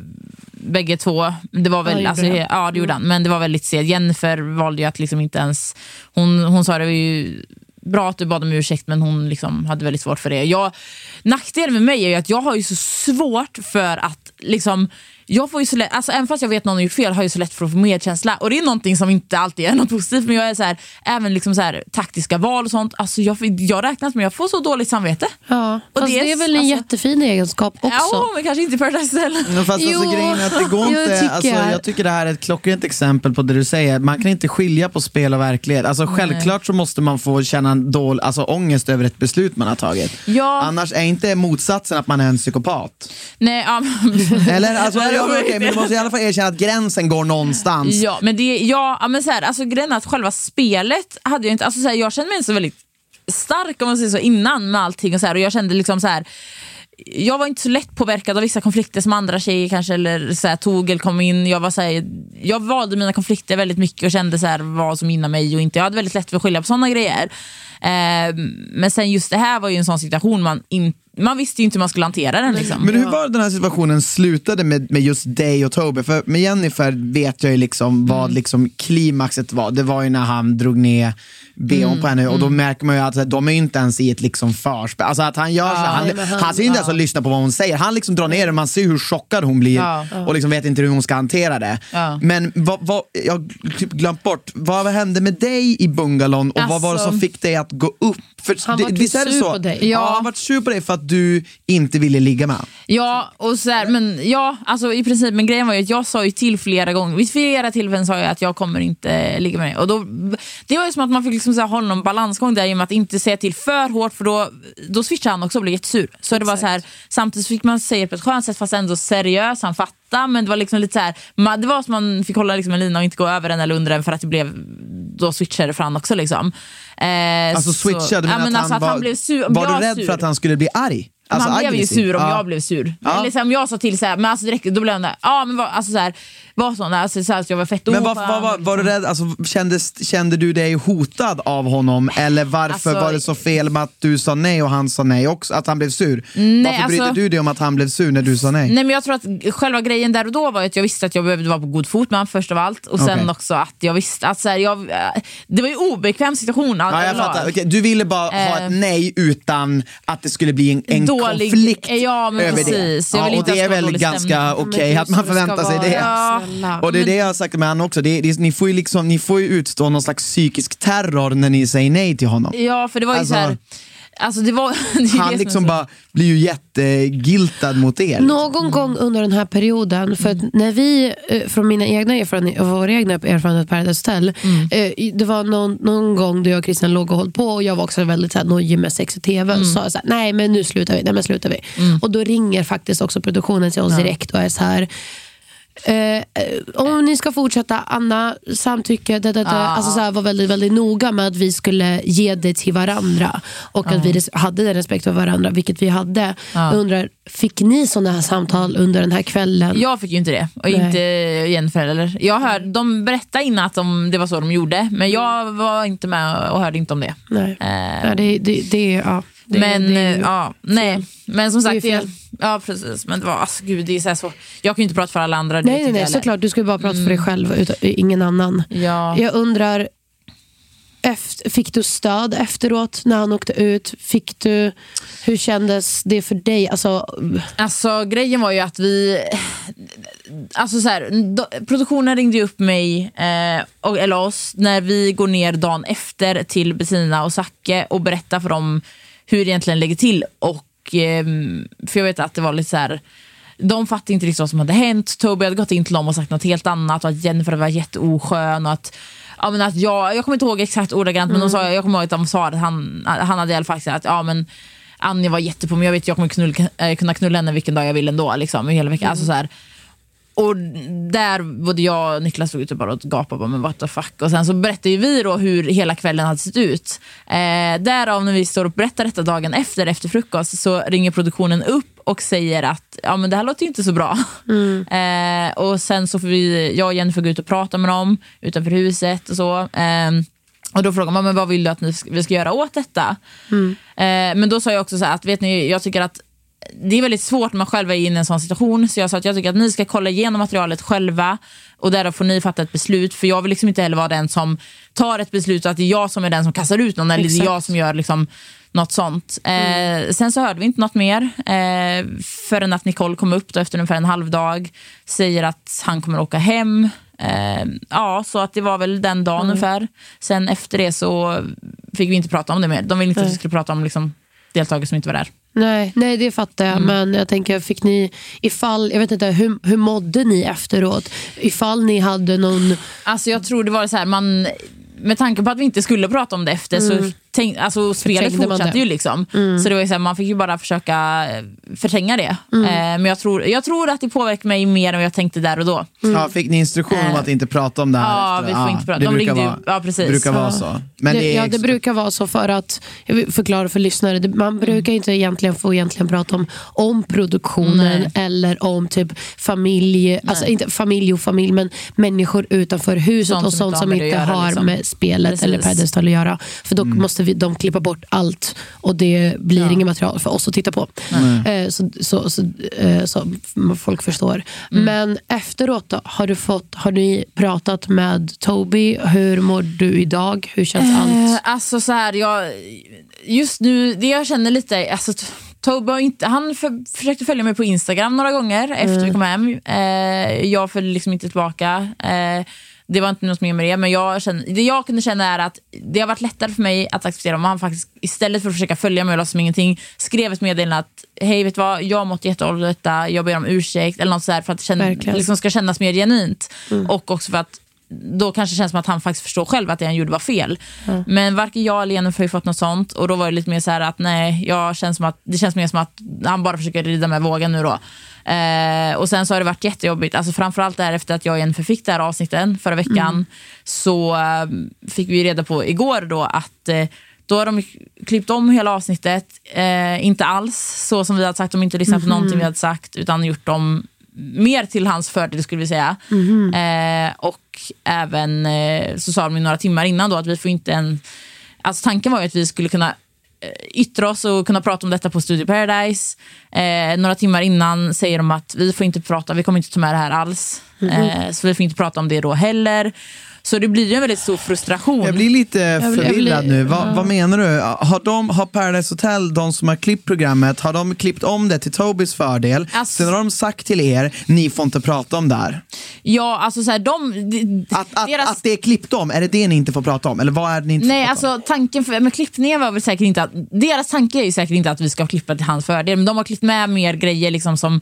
[SPEAKER 1] bägge två. Det var väl,
[SPEAKER 2] Ja,
[SPEAKER 1] alltså,
[SPEAKER 2] han.
[SPEAKER 1] ja, det gjorde han. Men det var väldigt sent. Jennifer valde ju att liksom inte ens... Hon, hon sa det var ju bra att du bad om ursäkt men hon liksom hade väldigt svårt för det. Jag, nackdelen med mig är ju att jag har ju så svårt för att liksom jag får ju så lätt, alltså även fast jag vet att någon har gjort fel har jag så lätt för att få medkänsla. Och det är någonting som inte alltid är något positivt. Men jag är så här, även liksom så här, taktiska val och sånt. Alltså jag, jag räknas med jag får så dåligt samvete.
[SPEAKER 2] ja.
[SPEAKER 1] och
[SPEAKER 2] Fast
[SPEAKER 1] det
[SPEAKER 2] det
[SPEAKER 1] är
[SPEAKER 2] är, väl en
[SPEAKER 1] alltså-
[SPEAKER 2] jättefin egenskap också.
[SPEAKER 1] Ja, men kanske inte i Paradise Hotel.
[SPEAKER 3] Fast
[SPEAKER 2] Jo,
[SPEAKER 3] alltså, grejen är att det går
[SPEAKER 2] jag
[SPEAKER 3] inte,
[SPEAKER 2] tycker-
[SPEAKER 3] alltså, jag tycker det här är ett klockrent exempel på det du säger. Man kan inte skilja på spel och verklighet. Alltså, självklart så måste man få känna en dål, alltså, ångest över ett beslut man har tagit.
[SPEAKER 1] Ja.
[SPEAKER 3] Annars är inte motsatsen att man är en psykopat.
[SPEAKER 1] Nej, ja,
[SPEAKER 3] Eller? Alltså,
[SPEAKER 1] Nej,
[SPEAKER 3] ja, men, okej,
[SPEAKER 1] inte.
[SPEAKER 3] men du måste i alla fall erkänna att gränsen går någonstans.
[SPEAKER 1] Ja, men det, ja, ja, men så här, alltså, grejen är att själva spelet hade jag inte, alltså, så här, jag känner mig så väldigt stark om man säger så innan med allting och så här, och jag kände liksom så här jag var inte så lätt påverkad av vissa konflikter som andra tjejer kanske eller så här, tog eller kom in. Jag, var så här, jag valde mina konflikter väldigt mycket och kände så här, vad som gynnade mig och inte. Jag hade väldigt lätt för att skilja på sådana grejer. Eh, men sen just det här var ju en sån situation man inte man visste ju inte hur man skulle hantera den. Liksom.
[SPEAKER 3] Men hur var den här situationen slutade med, med just dig och Toby? För med Jennifer vet jag ju liksom vad
[SPEAKER 1] Mm.
[SPEAKER 3] liksom klimaxet var. Det var ju när han drog ner bhn
[SPEAKER 1] Mm,
[SPEAKER 3] på henne och då märker man ju att de är inte ens i ett liksom förspel. Alltså att han gör så, han,
[SPEAKER 2] nej,
[SPEAKER 3] han,
[SPEAKER 2] han-
[SPEAKER 3] ser inte ens och lyssnar på vad hon säger. Han liksom drar ner det, man ser hur chockad hon blir
[SPEAKER 1] Ja.
[SPEAKER 3] och liksom vet inte hur hon ska hantera det.
[SPEAKER 1] Ja.
[SPEAKER 3] Men vad, vad, jag har typ glömt bort, vad hände med dig i bungalon och vad var det som
[SPEAKER 1] Alltså-
[SPEAKER 3] fick dig att gå upp? För
[SPEAKER 2] Han vart ju
[SPEAKER 3] visst är det så?
[SPEAKER 2] på dig.
[SPEAKER 3] Ja.
[SPEAKER 1] Ja.
[SPEAKER 3] han var sur på dig för att du inte ville ligga med.
[SPEAKER 1] Ja, och så här, men ja, alltså i princip, men grejen var ju att jag sa ju till flera gånger, vid flera tillfällen sa jag att jag kommer inte ligga med dig. Och då, det var ju som att man fick liksom så här, hålla någon balansgång där genom att inte säga till för hårt för då, då switchade han också och blev jättesur. Så det var så här, samtidigt fick man säga det på ett skönt sätt fast ändå seriös, han fattade men det var liksom lite så här, man, det var som att man fick hålla liksom en lina och inte gå över den eller under den för att det blev, då switchade det för han också liksom. Eh,
[SPEAKER 3] Alltså
[SPEAKER 1] så-
[SPEAKER 3] switchade,
[SPEAKER 1] ja,
[SPEAKER 3] men
[SPEAKER 1] men
[SPEAKER 3] att
[SPEAKER 1] alltså
[SPEAKER 3] han
[SPEAKER 1] att han
[SPEAKER 3] var,
[SPEAKER 1] blev sur.
[SPEAKER 3] var du rädd
[SPEAKER 1] sur.
[SPEAKER 3] för att han skulle bli arg? Alltså
[SPEAKER 1] han blev ju
[SPEAKER 3] aggressiv?
[SPEAKER 1] sur om
[SPEAKER 3] Ja.
[SPEAKER 1] jag blev sur.
[SPEAKER 3] Ja.
[SPEAKER 1] Eller så här, om jag sa till så här, men alltså direkt, då blev han där, ja men alltså så här, var sån, alltså, så här, jag var fett
[SPEAKER 3] Men vad, var,
[SPEAKER 1] och
[SPEAKER 3] var du
[SPEAKER 1] liksom-
[SPEAKER 3] rädd, alltså, kändes, kände du dig hotad av honom eller varför
[SPEAKER 1] Alltså-
[SPEAKER 3] var det så fel med att du sa nej och han sa nej också? Att han blev sur?
[SPEAKER 1] Nej,
[SPEAKER 3] varför brydde
[SPEAKER 1] alltså-
[SPEAKER 3] du dig om att han blev sur när du sa nej?
[SPEAKER 1] Nej men jag tror att själva grejen där och då var att jag visste att jag behövde vara på god fot med honom först av allt och sen
[SPEAKER 3] Okej.
[SPEAKER 1] också att jag visste att så här, jag, eh, det var ju obekväm situation
[SPEAKER 3] Ja, jag
[SPEAKER 1] överlag.
[SPEAKER 3] fattar. Okej, du ville bara ha
[SPEAKER 1] Eh,
[SPEAKER 3] ett nej utan att det skulle bli en, en
[SPEAKER 1] Dålig-
[SPEAKER 3] konflikt
[SPEAKER 1] Ja, men
[SPEAKER 3] över
[SPEAKER 1] precis.
[SPEAKER 3] det. Ja, och det är väl ganska okej
[SPEAKER 2] Men
[SPEAKER 3] att man förväntar sig
[SPEAKER 2] vara.
[SPEAKER 3] det.
[SPEAKER 1] Ja.
[SPEAKER 2] Snälla.
[SPEAKER 3] Och det är det jag har sagt med han också, det är, det är, ni, får ju liksom, ni får ju utstå någon slags psykisk terror när ni säger nej till honom.
[SPEAKER 1] Ja för det var ju
[SPEAKER 3] Alltså-
[SPEAKER 1] så här, alltså det var, det
[SPEAKER 3] Han liksom bara blir ju jättegiltad mot er.
[SPEAKER 2] Någon gång under den här perioden, för att när vi, eh, från mina egna erfarenheter, och våra egna erfarenheter på Paradise Hotel, eh, det var någon, någon gång då jag och Christian låg och höll på och jag var också väldigt så här, nojig med sex och tv och sa så här, nej men nu slutar vi, nej men slutar vi. Och då ringer faktiskt också produktionen till oss direkt och är så här Eh, eh, om ni ska fortsätta, Anna, samtycke, da, da, da. Alltså, så här, var väldigt, väldigt noga med att vi skulle ge det till varandra och att vi hade den respekt för varandra, vilket vi hade. Jag undrar, fick ni sådana här samtal under den här kvällen?
[SPEAKER 1] Jag fick ju inte det, och
[SPEAKER 2] Nej.
[SPEAKER 1] inte Jennifer heller. Jag hör, de berättade innan att de, det var så de gjorde, men jag var inte med och hörde inte om det.
[SPEAKER 2] Nej.
[SPEAKER 1] Eh,
[SPEAKER 2] Ja, det, det, det, ja, det,
[SPEAKER 1] men
[SPEAKER 2] det
[SPEAKER 1] eh, ja, nej. Men som sagt,
[SPEAKER 2] fel.
[SPEAKER 1] ja precis. Men det var, alltså, gud, det är så, här Jag kan ju inte prata för alla andra.
[SPEAKER 2] nej, nej, nej
[SPEAKER 1] jag
[SPEAKER 2] såklart. Du ska ju bara prata för dig själv, utan, ingen annan.
[SPEAKER 1] Ja.
[SPEAKER 2] Jag undrar, efter, fick du stöd efteråt när han åkte ut? Fick du, hur kändes det för dig? Alltså,
[SPEAKER 1] Alltså grejen var ju att vi... Alltså så här, då, produktionen ringde upp mig, eh, och, eller oss, när vi går ner dagen efter till Bettina och Zacke och berättar för dem hur det egentligen lägger till. Och, ehm, för jag vet att det var lite så här... De fattade inte riktigt vad som hade hänt. Toby hade gått in till dem och sagt något helt annat och att Jennifer var jätteoskön och att Ja, men att jag, jag kommer inte ihåg exakt ordagrant men de sa, jag kommer ihåg att de sa att han, han hade i alla fall sagt att ja, men Anja var jättepå men jag vet jag kommer knull, eh, kunna knulla henne vilken dag jag vill ändå. Liksom, hela veckan. Alltså, så här. Och där både jag och Niklas ute bara och gapade bara, men what the fuck. Och sen så berättade vi då hur hela kvällen hade sett ut. Eh, därav när vi står och berättar detta dagen efter, efter frukost, så ringer produktionen upp och säger att ja, men det här låter ju inte så bra. Eh, och sen så får vi, jag och Jennifer gå ut och prata med dem utanför huset och så. Eh, och då frågar man men vad vill du att ni, vi ska göra åt detta? Eh, men då sa jag också så här att vet ni, jag tycker att det är väldigt svårt när man själv är inne i en sån situation. Så jag sa att jag tycker att ni ska kolla igenom materialet själva och därav får ni fatta ett beslut. För jag vill liksom inte heller vara den som tar ett beslut och att det är jag som är den som kastar ut någon eller det är jag som gör liksom något sånt. Eh, sen så hörde vi inte något mer eh, förrän att Nicole kom upp då efter ungefär en halv dag. Säger att han kommer åka hem. Eh, ja, så att det var väl den dagen ungefär. Sen efter det så fick vi inte prata om det mer. De ville inte att vi skulle prata om liksom, deltagare som inte var där.
[SPEAKER 2] Nej, nej, det fattar jag. Men jag tänker, fick ni, ifall, jag vet inte, hur, hur mådde ni efteråt? Ifall ni hade någon...
[SPEAKER 1] Alltså jag tror det var så här, man, med tanke på att vi inte skulle prata om det efter så tänk, alltså, spelet fortsatte ju liksom. Så det var ju så här, man fick ju bara försöka eh, förtränga det.
[SPEAKER 2] Mm.
[SPEAKER 1] Eh, men jag tror, jag tror att det påverkade mig mer än vad jag tänkte där och då.
[SPEAKER 3] Ja, fick ni instruktion om att inte prata om det här?
[SPEAKER 1] Ja,
[SPEAKER 3] efter?
[SPEAKER 1] vi får inte prata.
[SPEAKER 3] Det
[SPEAKER 1] De
[SPEAKER 3] brukar
[SPEAKER 1] ringde ju-
[SPEAKER 3] vara,
[SPEAKER 1] ja, precis.
[SPEAKER 3] brukar vara
[SPEAKER 2] Ja.
[SPEAKER 3] så. Men
[SPEAKER 2] det,
[SPEAKER 3] det
[SPEAKER 2] ja, det brukar vara så för att, jag vill förklara för lyssnare, det- man brukar inte egentligen få egentligen prata om, om produktionen
[SPEAKER 1] Nej.
[SPEAKER 2] eller om typ familj, alltså inte familj och familj, men människor utanför huset
[SPEAKER 1] Sånt
[SPEAKER 2] och
[SPEAKER 1] som
[SPEAKER 2] sånt
[SPEAKER 1] inte har
[SPEAKER 2] som
[SPEAKER 1] med
[SPEAKER 2] inte har
[SPEAKER 1] liksom.
[SPEAKER 2] med spelet
[SPEAKER 1] Precis.
[SPEAKER 2] eller Pedestal att göra. För då
[SPEAKER 3] Mm.
[SPEAKER 2] måste vi, de klippa bort allt och det blir
[SPEAKER 1] Ja.
[SPEAKER 2] inget material för oss att titta på. Eh, så, så, så, eh, så folk förstår.
[SPEAKER 1] Mm.
[SPEAKER 2] Men efteråt då, har, du fått, har ni pratat med Toby? Hur mår du idag? Hur känns allt?
[SPEAKER 1] Eh, alltså så här, jag, just nu, det jag känner lite, alltså, Tobbe inte, han för, försökte följa mig på Instagram några gånger efter vi kom hem. Eh, jag följde liksom inte tillbaka. Eh, det var inte något mer med det, men jag känner, det jag kunde känna är att det har varit lättare för mig att acceptera om han faktiskt istället för att försöka följa mig och låtsas som ingenting skrev ett meddelande att hej vet du vad, jag har mått jättedåligt detta, jag ber om ursäkt eller något sådär för att det liksom ska kännas mer genuint. Och också för att då kanske det känns som att han faktiskt förstår själv att det han gjorde var fel. Men varken jag eller Jennifer har fått något sånt och då var det lite mer så att nej, jag känns som att, det känns mer som att han bara försöker rida med vågen nu då. Eh, och sen så har det varit jättejobbigt, alltså framförallt där efter att jag Jennifer fick det här avsnitten förra veckan så eh, fick vi reda på igår då att eh, då har de klippt om hela avsnittet, eh, inte alls så som vi hade sagt, de inte lyssnat på någonting vi hade sagt utan gjort dem mer till hans fördel skulle vi säga. Eh, och även eh, så sa de några timmar innan då att vi får inte en... Alltså tanken var ju att vi skulle kunna yttra oss och kunna prata om detta på Studio Paradise. Eh, några timmar innan säger de att vi får inte prata, vi kommer inte ta med det här alls. Eh, så vi får inte prata om det då heller. Så det blir ju en väldigt stor frustration.
[SPEAKER 3] Jag blir lite
[SPEAKER 2] jag blir-
[SPEAKER 3] förvirrad nu. Vad, vad menar du? Har, de, har Paradise Hotel, de som har klippt programmet, har de klippt om det till Tobis fördel?
[SPEAKER 1] Alltså-
[SPEAKER 3] Sen har de sagt till er, ni får inte prata om det här.
[SPEAKER 1] Ja, alltså så här, de...
[SPEAKER 3] Att, att,
[SPEAKER 1] deras-
[SPEAKER 3] att det är klippt om, är det det ni inte får prata om? Eller vad är det ni inte
[SPEAKER 1] Nej, alltså tanken för, med klippningen var väl säkert inte att, deras tanke är ju säkert inte att vi ska klippa till hans fördel, men de har klippt med mer grejer liksom som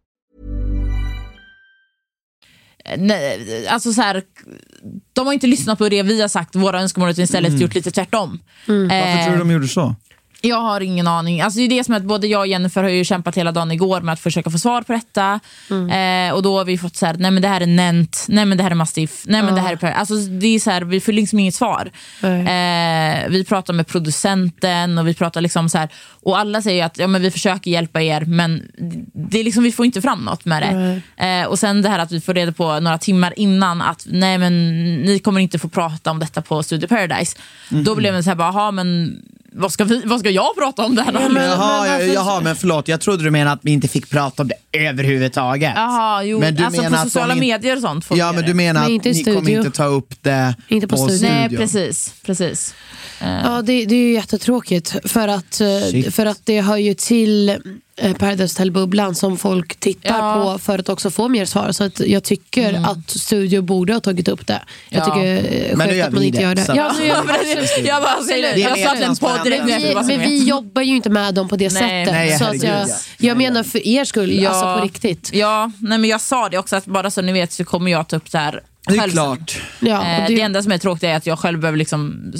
[SPEAKER 1] Nej, alltså så här, de har inte lyssnat på det vi har sagt, våra önskemål, utan istället gjort lite tvärtom.
[SPEAKER 3] Varför
[SPEAKER 1] Eh,
[SPEAKER 3] tror du de gjorde så?
[SPEAKER 1] Jag har ingen aning. Alltså det är det som att både jag och Jennifer har ju kämpat hela dagen igår med att försöka få svar på detta. Eh, och då har vi fått så här, nej men det här är Nent, nej men det här är Mastiff, nej men det här är Per. Alltså det är så här, vi får liksom inget svar. Eh, vi pratar med producenten och vi pratar liksom så här, och alla säger att ja, men vi försöker hjälpa er men det är liksom, vi får inte fram något med det. Eh, och sen det här att vi får reda på några timmar innan att nej men ni kommer inte få prata om detta på Studio Paradise. Då blev det så här, bara, "Jaha, men vad ska, vi, vad ska jag prata om där då?
[SPEAKER 3] Jaha, ja, jaha, men förlåt, jag trodde du menade att vi inte fick prata om det överhuvudtaget.
[SPEAKER 1] Jaha, jo,
[SPEAKER 3] Men du
[SPEAKER 1] alltså
[SPEAKER 3] menar
[SPEAKER 1] på sociala medier och sånt. får
[SPEAKER 3] Ja,
[SPEAKER 1] vi
[SPEAKER 3] men du
[SPEAKER 1] det.
[SPEAKER 3] menar
[SPEAKER 2] Men
[SPEAKER 3] att ni kommer
[SPEAKER 2] studio.
[SPEAKER 3] inte ta upp det
[SPEAKER 2] Inte på studio.
[SPEAKER 1] Nej,
[SPEAKER 3] studion?
[SPEAKER 1] precis. precis.
[SPEAKER 2] Ja, det, det är ju jättetråkigt. För att, eh,
[SPEAKER 3] Shit.
[SPEAKER 2] för att det hör ju till eh, Paradise Hotel-bubblan som folk tittar
[SPEAKER 1] Ja.
[SPEAKER 2] på för att också få mer svar. Så att jag tycker att studio borde ha tagit upp det. Jag
[SPEAKER 1] Ja.
[SPEAKER 2] tycker eh,
[SPEAKER 3] Men nu
[SPEAKER 2] skönt
[SPEAKER 3] gör
[SPEAKER 2] att man
[SPEAKER 3] vi
[SPEAKER 2] inte
[SPEAKER 3] det,
[SPEAKER 2] gör det.
[SPEAKER 3] så
[SPEAKER 2] Ja, nu gör vi det.
[SPEAKER 1] jag bara säger det. Jag sa till en podd direkt som
[SPEAKER 2] men vi jobbar ju inte med dem på det
[SPEAKER 1] Nej.
[SPEAKER 2] sättet.
[SPEAKER 3] Nej,
[SPEAKER 2] så att jag, jag menar för er skull, alltså på riktigt.
[SPEAKER 1] Ja, nej, men jag sa det också, att bara så ni vet så kommer jag ta upp det här
[SPEAKER 3] Det är klart.
[SPEAKER 2] Ja,
[SPEAKER 1] Eh, det...
[SPEAKER 2] det,
[SPEAKER 1] enda som är tråkigt är att jag själv behöver liksom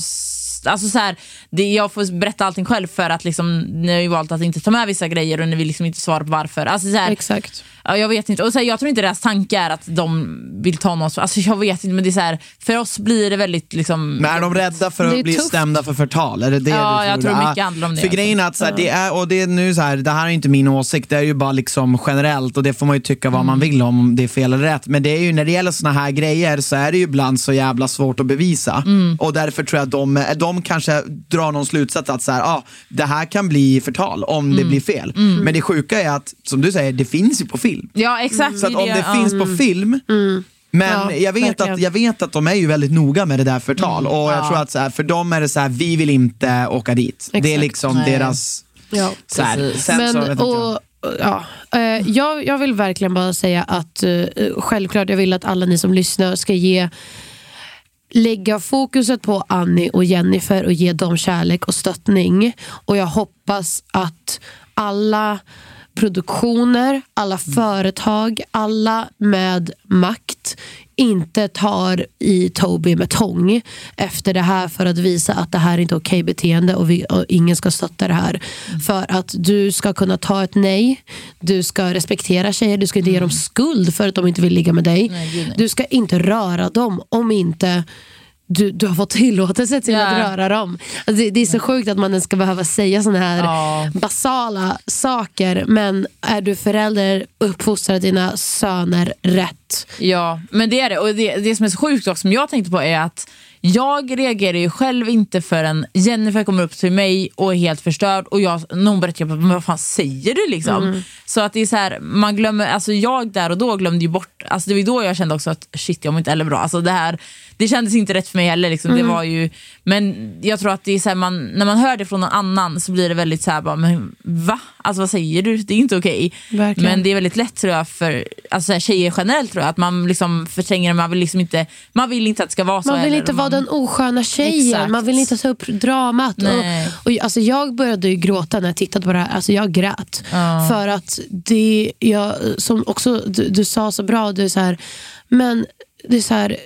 [SPEAKER 1] s- alltså så här, det, jag får berätta allting själv för att liksom, ni har ju valt att inte ta med vissa grejer och ni vill liksom inte svara på varför. Alltså så här,
[SPEAKER 2] Exakt.
[SPEAKER 1] Ja, jag vet inte. Och så här, jag tror inte deras tanke är att de vill ta någon. Alltså, jag vet inte, men det är så här, för oss blir det väldigt... Liksom,
[SPEAKER 3] Men är de rädda för att bli
[SPEAKER 2] tufft.
[SPEAKER 3] stämda för förtal? Är det det
[SPEAKER 1] Ja,
[SPEAKER 3] du
[SPEAKER 1] jag tror
[SPEAKER 3] Ja,
[SPEAKER 1] mycket handlar om det,
[SPEAKER 3] För
[SPEAKER 1] alltså.
[SPEAKER 3] grejen är att så här, det är, och det är nu så här, det här är inte min åsikt, det är ju bara liksom generellt och det får man ju tycka vad man
[SPEAKER 1] Mm.
[SPEAKER 3] vill om, om det är fel eller rätt. Men det är ju, när det gäller såna här grejer så är det ju ibland så jävla svårt att bevisa.
[SPEAKER 1] Mm.
[SPEAKER 3] Och därför tror jag att de, de kanske drar någon slutsats att så här, ah, det här kan bli förtal om
[SPEAKER 1] Mm.
[SPEAKER 3] det blir fel. Men det sjuka är att, som du säger, det finns ju på film.
[SPEAKER 1] Ja, exakt.
[SPEAKER 3] Så att om
[SPEAKER 1] är
[SPEAKER 3] det
[SPEAKER 1] ja.
[SPEAKER 3] finns på film, men
[SPEAKER 2] Ja,
[SPEAKER 3] jag, vet
[SPEAKER 2] verkligen.
[SPEAKER 3] att, jag vet att de är ju väldigt noga med det där förtal.
[SPEAKER 1] Mm.
[SPEAKER 3] Och jag tror att så här, för dem är det så här, vi vill inte åka dit. Det är
[SPEAKER 2] Exakt.
[SPEAKER 3] liksom
[SPEAKER 1] Nej.
[SPEAKER 3] deras...
[SPEAKER 2] Ja.
[SPEAKER 3] Så här. Sen så vet
[SPEAKER 2] Men, och, ja, eh, jag, jag vill verkligen bara säga att eh, självklart, jag vill att alla ni som lyssnar ska ge lägga fokuset på Annie och Jennifer och ge dem kärlek och stöttning. Och jag hoppas att alla produktioner, alla företag, alla med makt inte tar i Toby med tång efter det här för att visa att det här är inte okej beteende och, vi, och ingen ska stötta det här. För att du ska kunna ta ett nej, du ska respektera tjejer, du ska inte ge dem skuld för att de inte vill ligga med dig.
[SPEAKER 1] Nej.
[SPEAKER 2] Du ska inte röra dem om inte du, du har fått tillåtelse till
[SPEAKER 1] Ja.
[SPEAKER 2] att röra dem. Alltså det, det är så sjukt att man ens ska behöva säga såna här
[SPEAKER 1] Ja.
[SPEAKER 2] basala saker. Men är du förälder, uppfostra dina söner rätt.
[SPEAKER 1] Ja, men det är det. Och det, det som är så sjukt också, som jag tänkte på är att jag reagerar ju själv inte förrän Jennifer kommer upp till mig och är helt förstörd och jag, någon berättar jag men vad fan säger du liksom? Så att det är så här, man glömmer, alltså jag där och då glömde ju bort, alltså det var då jag kände också att shit jag mår inte heller bra. Alltså det, här, det kändes inte rätt för mig heller. Liksom. Det var ju, men jag tror att det är så här, man, när man hör det från någon annan så blir det väldigt så här, bara, men va? Alltså vad säger du? Det är inte okej.
[SPEAKER 2] Verkligen.
[SPEAKER 1] Men det är väldigt lätt tror jag för alltså, här, tjejer generellt tror jag, att man liksom förtränger det, man vill liksom inte, man vill inte att det ska vara så.
[SPEAKER 2] Man vill
[SPEAKER 1] eller
[SPEAKER 2] inte vara den osköna tjejen.
[SPEAKER 1] Exakt.
[SPEAKER 2] Man vill inte ta upp dramat.
[SPEAKER 1] Nej.
[SPEAKER 2] Och, och, alltså, jag började ju gråta när jag tittade på det här. Alltså, jag grät.
[SPEAKER 1] Ja.
[SPEAKER 2] För att det, jag, som också du, du sa så bra, du är så här, men det är så här,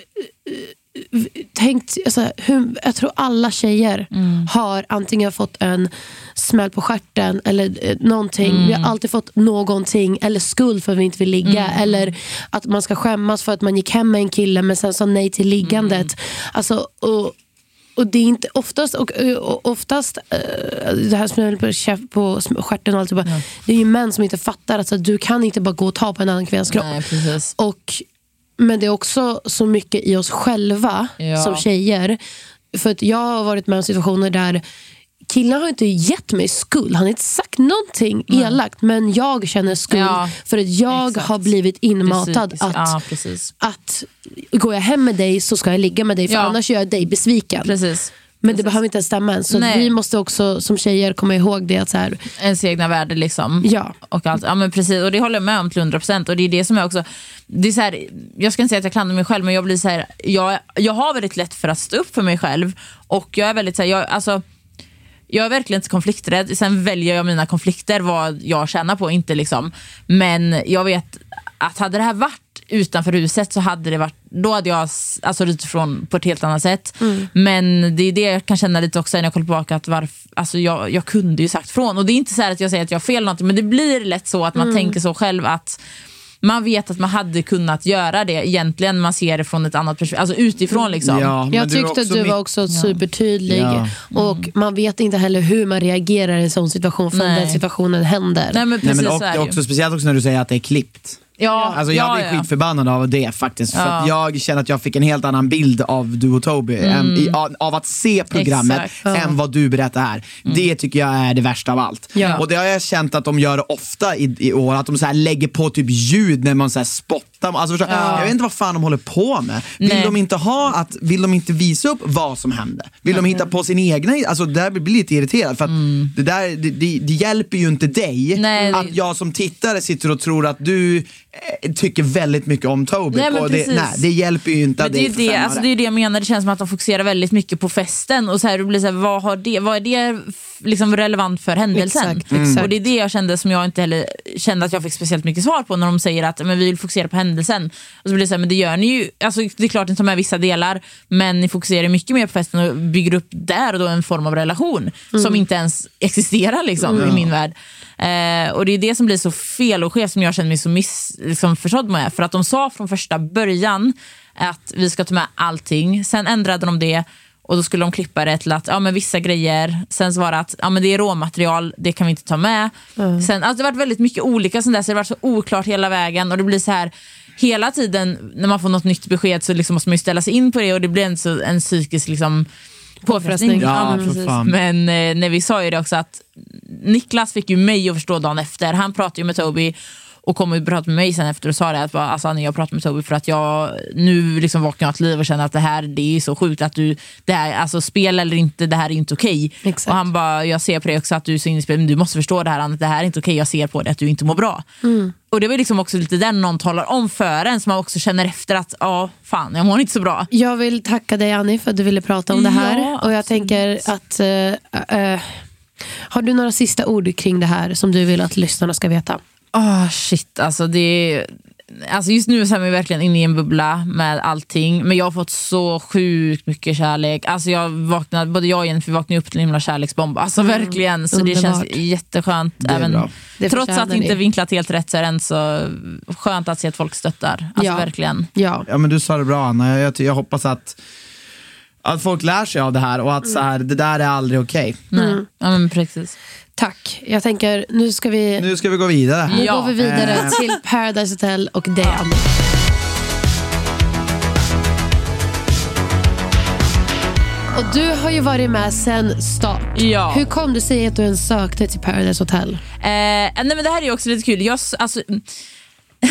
[SPEAKER 2] eh, tänkt, alltså, hur, jag tror alla tjejer
[SPEAKER 1] Mm.
[SPEAKER 2] har antingen fått en smäll på stjärten eller eh, någonting. Vi
[SPEAKER 1] Mm.
[SPEAKER 2] har alltid fått någonting eller skuld för att vi inte vill ligga.
[SPEAKER 1] Mm.
[SPEAKER 2] Eller att man ska skämmas för att man gick hem med en kille men sen sa nej till liggandet.
[SPEAKER 1] Mm.
[SPEAKER 2] Alltså, och, och det är inte oftast, och, och oftast eh, det här smäll på, käf- på stjärten och allt, bara, det är ju män som inte fattar att så, du kan inte bara gå och ta på en annan kvinnas kropp.
[SPEAKER 1] Nej.
[SPEAKER 2] Och, men det är också så mycket i oss själva
[SPEAKER 1] Ja.
[SPEAKER 2] som tjejer. För att jag har varit med om situationer där killen har inte gett mig skuld. Han har inte sagt någonting elakt. Men jag känner skuld
[SPEAKER 1] Ja,
[SPEAKER 2] för att jag
[SPEAKER 1] exakt.
[SPEAKER 2] har blivit inmatad
[SPEAKER 1] Precis.
[SPEAKER 2] att,
[SPEAKER 1] Ja, precis.
[SPEAKER 2] att går jag hem med dig så ska jag ligga med dig. För
[SPEAKER 1] Ja.
[SPEAKER 2] annars gör jag dig besviken.
[SPEAKER 1] precis.
[SPEAKER 2] Men det behöver inte ens stämma än. Så vi måste också som tjejer komma ihåg det. Att så här,
[SPEAKER 1] Ens egna värde liksom.
[SPEAKER 2] Ja.
[SPEAKER 1] Och allt. Ja, men precis. Och det håller jag med om till 100%. Och det är det som jag också... Det är så här, jag ska inte säga att jag klandrar mig själv, men jag blir så här, jag, jag har väldigt lätt för att stå upp för mig själv. Och jag är väldigt så här, jag, alltså, jag är verkligen inte konflikträdd. Sen väljer jag mina konflikter vad jag tjänar på, inte liksom. Men jag vet att hade det här varit utanför huset så hade det varit, då hade jag alltså, utifrån på ett helt annat sätt. Men det är det jag kan känna lite också när jag kollar tillbaka att varf, alltså, jag, jag kunde ju sagt från. Och det är inte så här att jag säger att jag har fel någonting, men det blir lätt så att man tänker så själv att man vet att man hade kunnat göra det egentligen, man ser det från ett annat perspektiv, alltså utifrån liksom.
[SPEAKER 3] Ja,
[SPEAKER 2] jag tyckte att du var också supertydlig.
[SPEAKER 3] Ja.
[SPEAKER 2] Och man vet inte heller hur man reagerar i en sån situation förrän
[SPEAKER 1] Nej.
[SPEAKER 2] den situationen händer.
[SPEAKER 1] Nej men
[SPEAKER 3] Nej,
[SPEAKER 1] precis
[SPEAKER 3] men och, också, speciellt också när du säger att det är klippt.
[SPEAKER 1] Ja,
[SPEAKER 3] Alltså jag
[SPEAKER 1] ja,
[SPEAKER 3] blir
[SPEAKER 1] ja.
[SPEAKER 3] skitförbannad av det faktiskt. För
[SPEAKER 1] Ja.
[SPEAKER 3] att jag känner att jag fick en helt annan bild av du och Toby än, i, av, av att se programmet
[SPEAKER 1] Exakt.
[SPEAKER 3] än vad du berättar här. Det tycker jag är det värsta av allt.
[SPEAKER 2] Ja.
[SPEAKER 3] Och det har jag känt att de gör ofta i, i år, att de så lägger på typ ljud när man så här spottar. Alltså, förstår, Jag vet inte vad fan de håller på med. Vill
[SPEAKER 1] Nej.
[SPEAKER 3] de inte ha att, vill de inte visa upp vad som hände? Vill de hitta på sin egna, alltså där blir lite irriterad för att det där, det, det, det hjälper ju inte dig
[SPEAKER 1] Nej, det-
[SPEAKER 3] att jag som tittare sitter och tror att du eh, tycker väldigt mycket om Toby.
[SPEAKER 1] Nej,
[SPEAKER 3] och det, nej, det hjälper ju inte
[SPEAKER 1] Men det, är det,
[SPEAKER 3] fem
[SPEAKER 1] alltså det är det jag menar, det känns som att de fokuserar väldigt mycket på festen och så här, det blir så här, vad, har det, vad är det liksom relevant för händelsen.
[SPEAKER 2] Exakt, exakt.
[SPEAKER 1] Och det är det jag kände som jag inte heller kände att jag fick speciellt mycket svar på när de säger att men vi vill fokusera på händelsen. Och så blir det så här, men det gör ni ju. Alltså, det är klart ni tar med vissa delar men ni fokuserar mycket mer på festen och bygger upp där och då en form av relation som inte ens existerar liksom, i min värld. Eh, och det är det som blir så fel och skevt som jag känner mig så miss, liksom, med. För att de sa från första början att vi ska ta med allting. Sen ändrade de det och då skulle de klippa det till att ja, men vissa grejer, sen så var det att ja, men det är råmaterial, det kan vi inte ta med. Sen, alltså, det har varit väldigt mycket olika sånt där, så det har varit så oklart hela vägen och det blir så här hela tiden när man får något nytt besked så liksom måste man ju ställa sig in på det och det blir en, så, en psykisk liksom, påfrestning.
[SPEAKER 3] Ja, fan.
[SPEAKER 1] men eh, när vi sa ju det också att Niklas fick ju mig att förstå dagen efter. Han pratade ju med Toby och kom och pratade med mig sen efter och sa det att bara, alltså, jag pratade med Toby för att jag nu liksom vaknar jag till liv och känner att det här det är så sjukt att du, det här, alltså spel eller inte, det här är inte okej.
[SPEAKER 2] Exakt.
[SPEAKER 1] Och han bara, jag ser på dig också att du är så inspelad, men du måste förstå det här Annie, det här är inte okej, jag ser på dig att du inte mår bra. Och det var liksom också lite där någon talar om för en så man också känner efter att, ja fan jag mår inte så bra.
[SPEAKER 2] Jag vill tacka dig Annie för att du ville prata om det här.
[SPEAKER 1] Ja,
[SPEAKER 2] och jag tänker att... eh, eh, har du några sista ord kring det här som du vill att lyssnarna ska veta?
[SPEAKER 1] Ah shit, alltså det. Alltså just nu så är man ju verkligen inne i en bubbla med allting. Men jag har fått så sjukt mycket kärlek. Alltså jag vaknade, både jag och Jennifer vaknade upp till en himla kärleksbomb. Alltså verkligen. Så det
[SPEAKER 2] underbart.
[SPEAKER 1] känns jätteskönt.
[SPEAKER 3] Det
[SPEAKER 1] Även.
[SPEAKER 2] Det
[SPEAKER 1] trots att det inte vinklat helt rätt så är det ändå så skönt att se att folk stöttar. Alltså
[SPEAKER 2] Ja.
[SPEAKER 1] verkligen.
[SPEAKER 2] Ja.
[SPEAKER 3] Ja men du sa det bra Anna, jag, jag, jag hoppas att, att folk lär sig av det här och att så här, det där är aldrig okej.
[SPEAKER 1] Nej. Ja, men precis.
[SPEAKER 2] Tack. Jag tänker, nu ska vi,
[SPEAKER 3] Nu ska vi gå vidare.
[SPEAKER 2] nu
[SPEAKER 1] Ja.
[SPEAKER 2] går vi vidare
[SPEAKER 3] Eh.
[SPEAKER 2] till Paradise Hotel och det Annie. Och du har ju varit med sen start.
[SPEAKER 1] Ja.
[SPEAKER 2] Hur kom det sig att du ens sökte till Paradise Hotel?
[SPEAKER 1] Eh, nej men det här är också lite kul. Jag, alltså,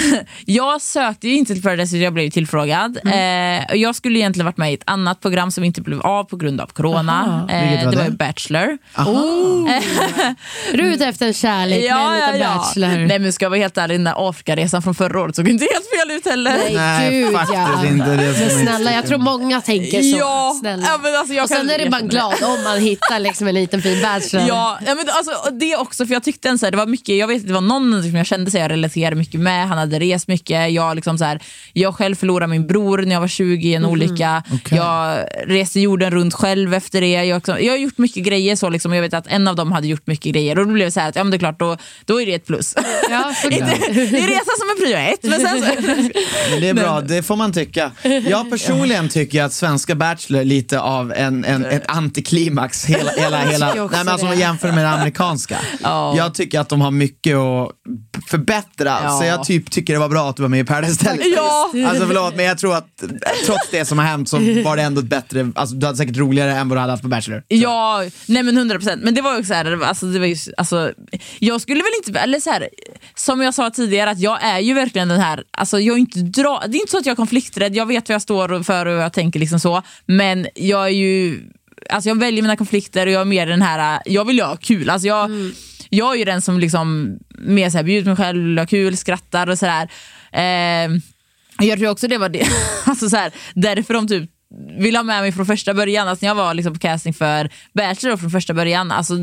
[SPEAKER 1] jag sökte ju inte till Paradise, jag blev tillfrågad.
[SPEAKER 2] Mm.
[SPEAKER 1] Eh, jag skulle egentligen varit med i ett annat program som inte blev av på grund av corona. Eh,
[SPEAKER 3] Vilket var
[SPEAKER 1] det var ju Bachelor.
[SPEAKER 2] Är du ute efter en kärlek med en liten bachelor?
[SPEAKER 1] Nej men ska jag vara helt ärlig, den där Afrikaresan från förra året såg inte helt fel ut heller.
[SPEAKER 2] Nej,
[SPEAKER 3] Nej,
[SPEAKER 2] gud ja.
[SPEAKER 3] inte. Det
[SPEAKER 2] Men snälla, jag tror många tänker så.
[SPEAKER 1] Ja,
[SPEAKER 2] snälla.
[SPEAKER 1] ja, men alltså jag
[SPEAKER 2] och sen är det man glad om man hittar liksom en liten fin bachelor.
[SPEAKER 1] Ja, ja men alltså, det också, för jag tyckte en så här, det var mycket, jag vet att det var någon som jag kände sig jag relaterade mycket med, han hade rest mycket, jag, liksom så här, jag själv förlorade min bror när jag var 20 i en olycka,
[SPEAKER 3] Okej.
[SPEAKER 1] jag reste jorden runt själv efter det, jag, liksom, jag har gjort mycket grejer så liksom, jag vet att en av dem hade gjort mycket grejer och då blev det så här att ja men det är klart, då, då är det ett plus.
[SPEAKER 2] Ja,
[SPEAKER 1] det är resa som är prio ett, men sen så,
[SPEAKER 3] Men det är bra, det får man tycka. Jag personligen tycker att svenska Bachelor är lite av en, en, ett antiklimax. Hela, hela, hela, nej, men alltså, om man jämför med det amerikanska.
[SPEAKER 1] Ja.
[SPEAKER 3] Jag tycker att de har mycket att förbättra.
[SPEAKER 1] Ja.
[SPEAKER 3] Så jag typ tycker det var bra att du var med i Paradise Hotel.
[SPEAKER 1] Ja.
[SPEAKER 3] Alltså förlåt, men jag tror att trots det som har hänt så var det ändå ett bättre, alltså, du hade säkert roligare än vad du hade haft på Bachelor.
[SPEAKER 1] Ja, nej men 100 procent. Men det var ju också så här, alltså, det var ju, alltså, jag skulle väl inte, eller så här, som jag sa tidigare, att jag är ju verkligen den här, alltså, jag är inte dra, det är inte så att jag är konflikträdd, jag vet vad jag står för och vad jag tänker liksom så, men jag är ju, alltså jag väljer mina konflikter och jag är mer den här, jag vill ju ha kul. Alltså, jag, jag är ju den som liksom mer så här, bjuder mig själv, har kul, skrattar och sådär. Eh, jag tror också det var det, alltså så här, därför de typ vill ha med mig från första början. Alltså när jag var liksom på casting för Bachelor från första början, alltså,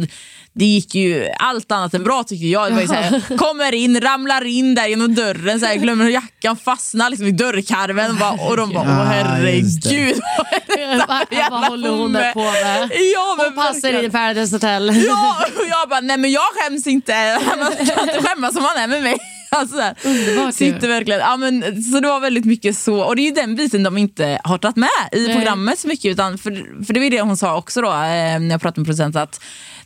[SPEAKER 1] det gick ju allt annat än bra tycker jag. Det var ju så här, kommer in, ramlar in där genom dörren, så här, glömmer jackan, fastnar liksom i dörrkarmen och, bara, och de bara åh herregud. vad är detta
[SPEAKER 2] Vad-
[SPEAKER 1] för jävla
[SPEAKER 2] vad håller hon
[SPEAKER 1] homme?"
[SPEAKER 2] på med?
[SPEAKER 1] Ja, men
[SPEAKER 2] Hon passar in i Paradise Hotel.
[SPEAKER 1] Ja, och jag bara, nej men jag skäms inte. Man kan inte skämmas om man är med mig. Alltså, så här,
[SPEAKER 2] Underbart
[SPEAKER 1] sitter verkligen, ja, men, så det var väldigt mycket så, och det är ju den biten de inte har tagit med i
[SPEAKER 2] Nej.
[SPEAKER 1] programmet så mycket. Utan, för, för det var ju det hon sa också då, eh, när jag pratade med producent att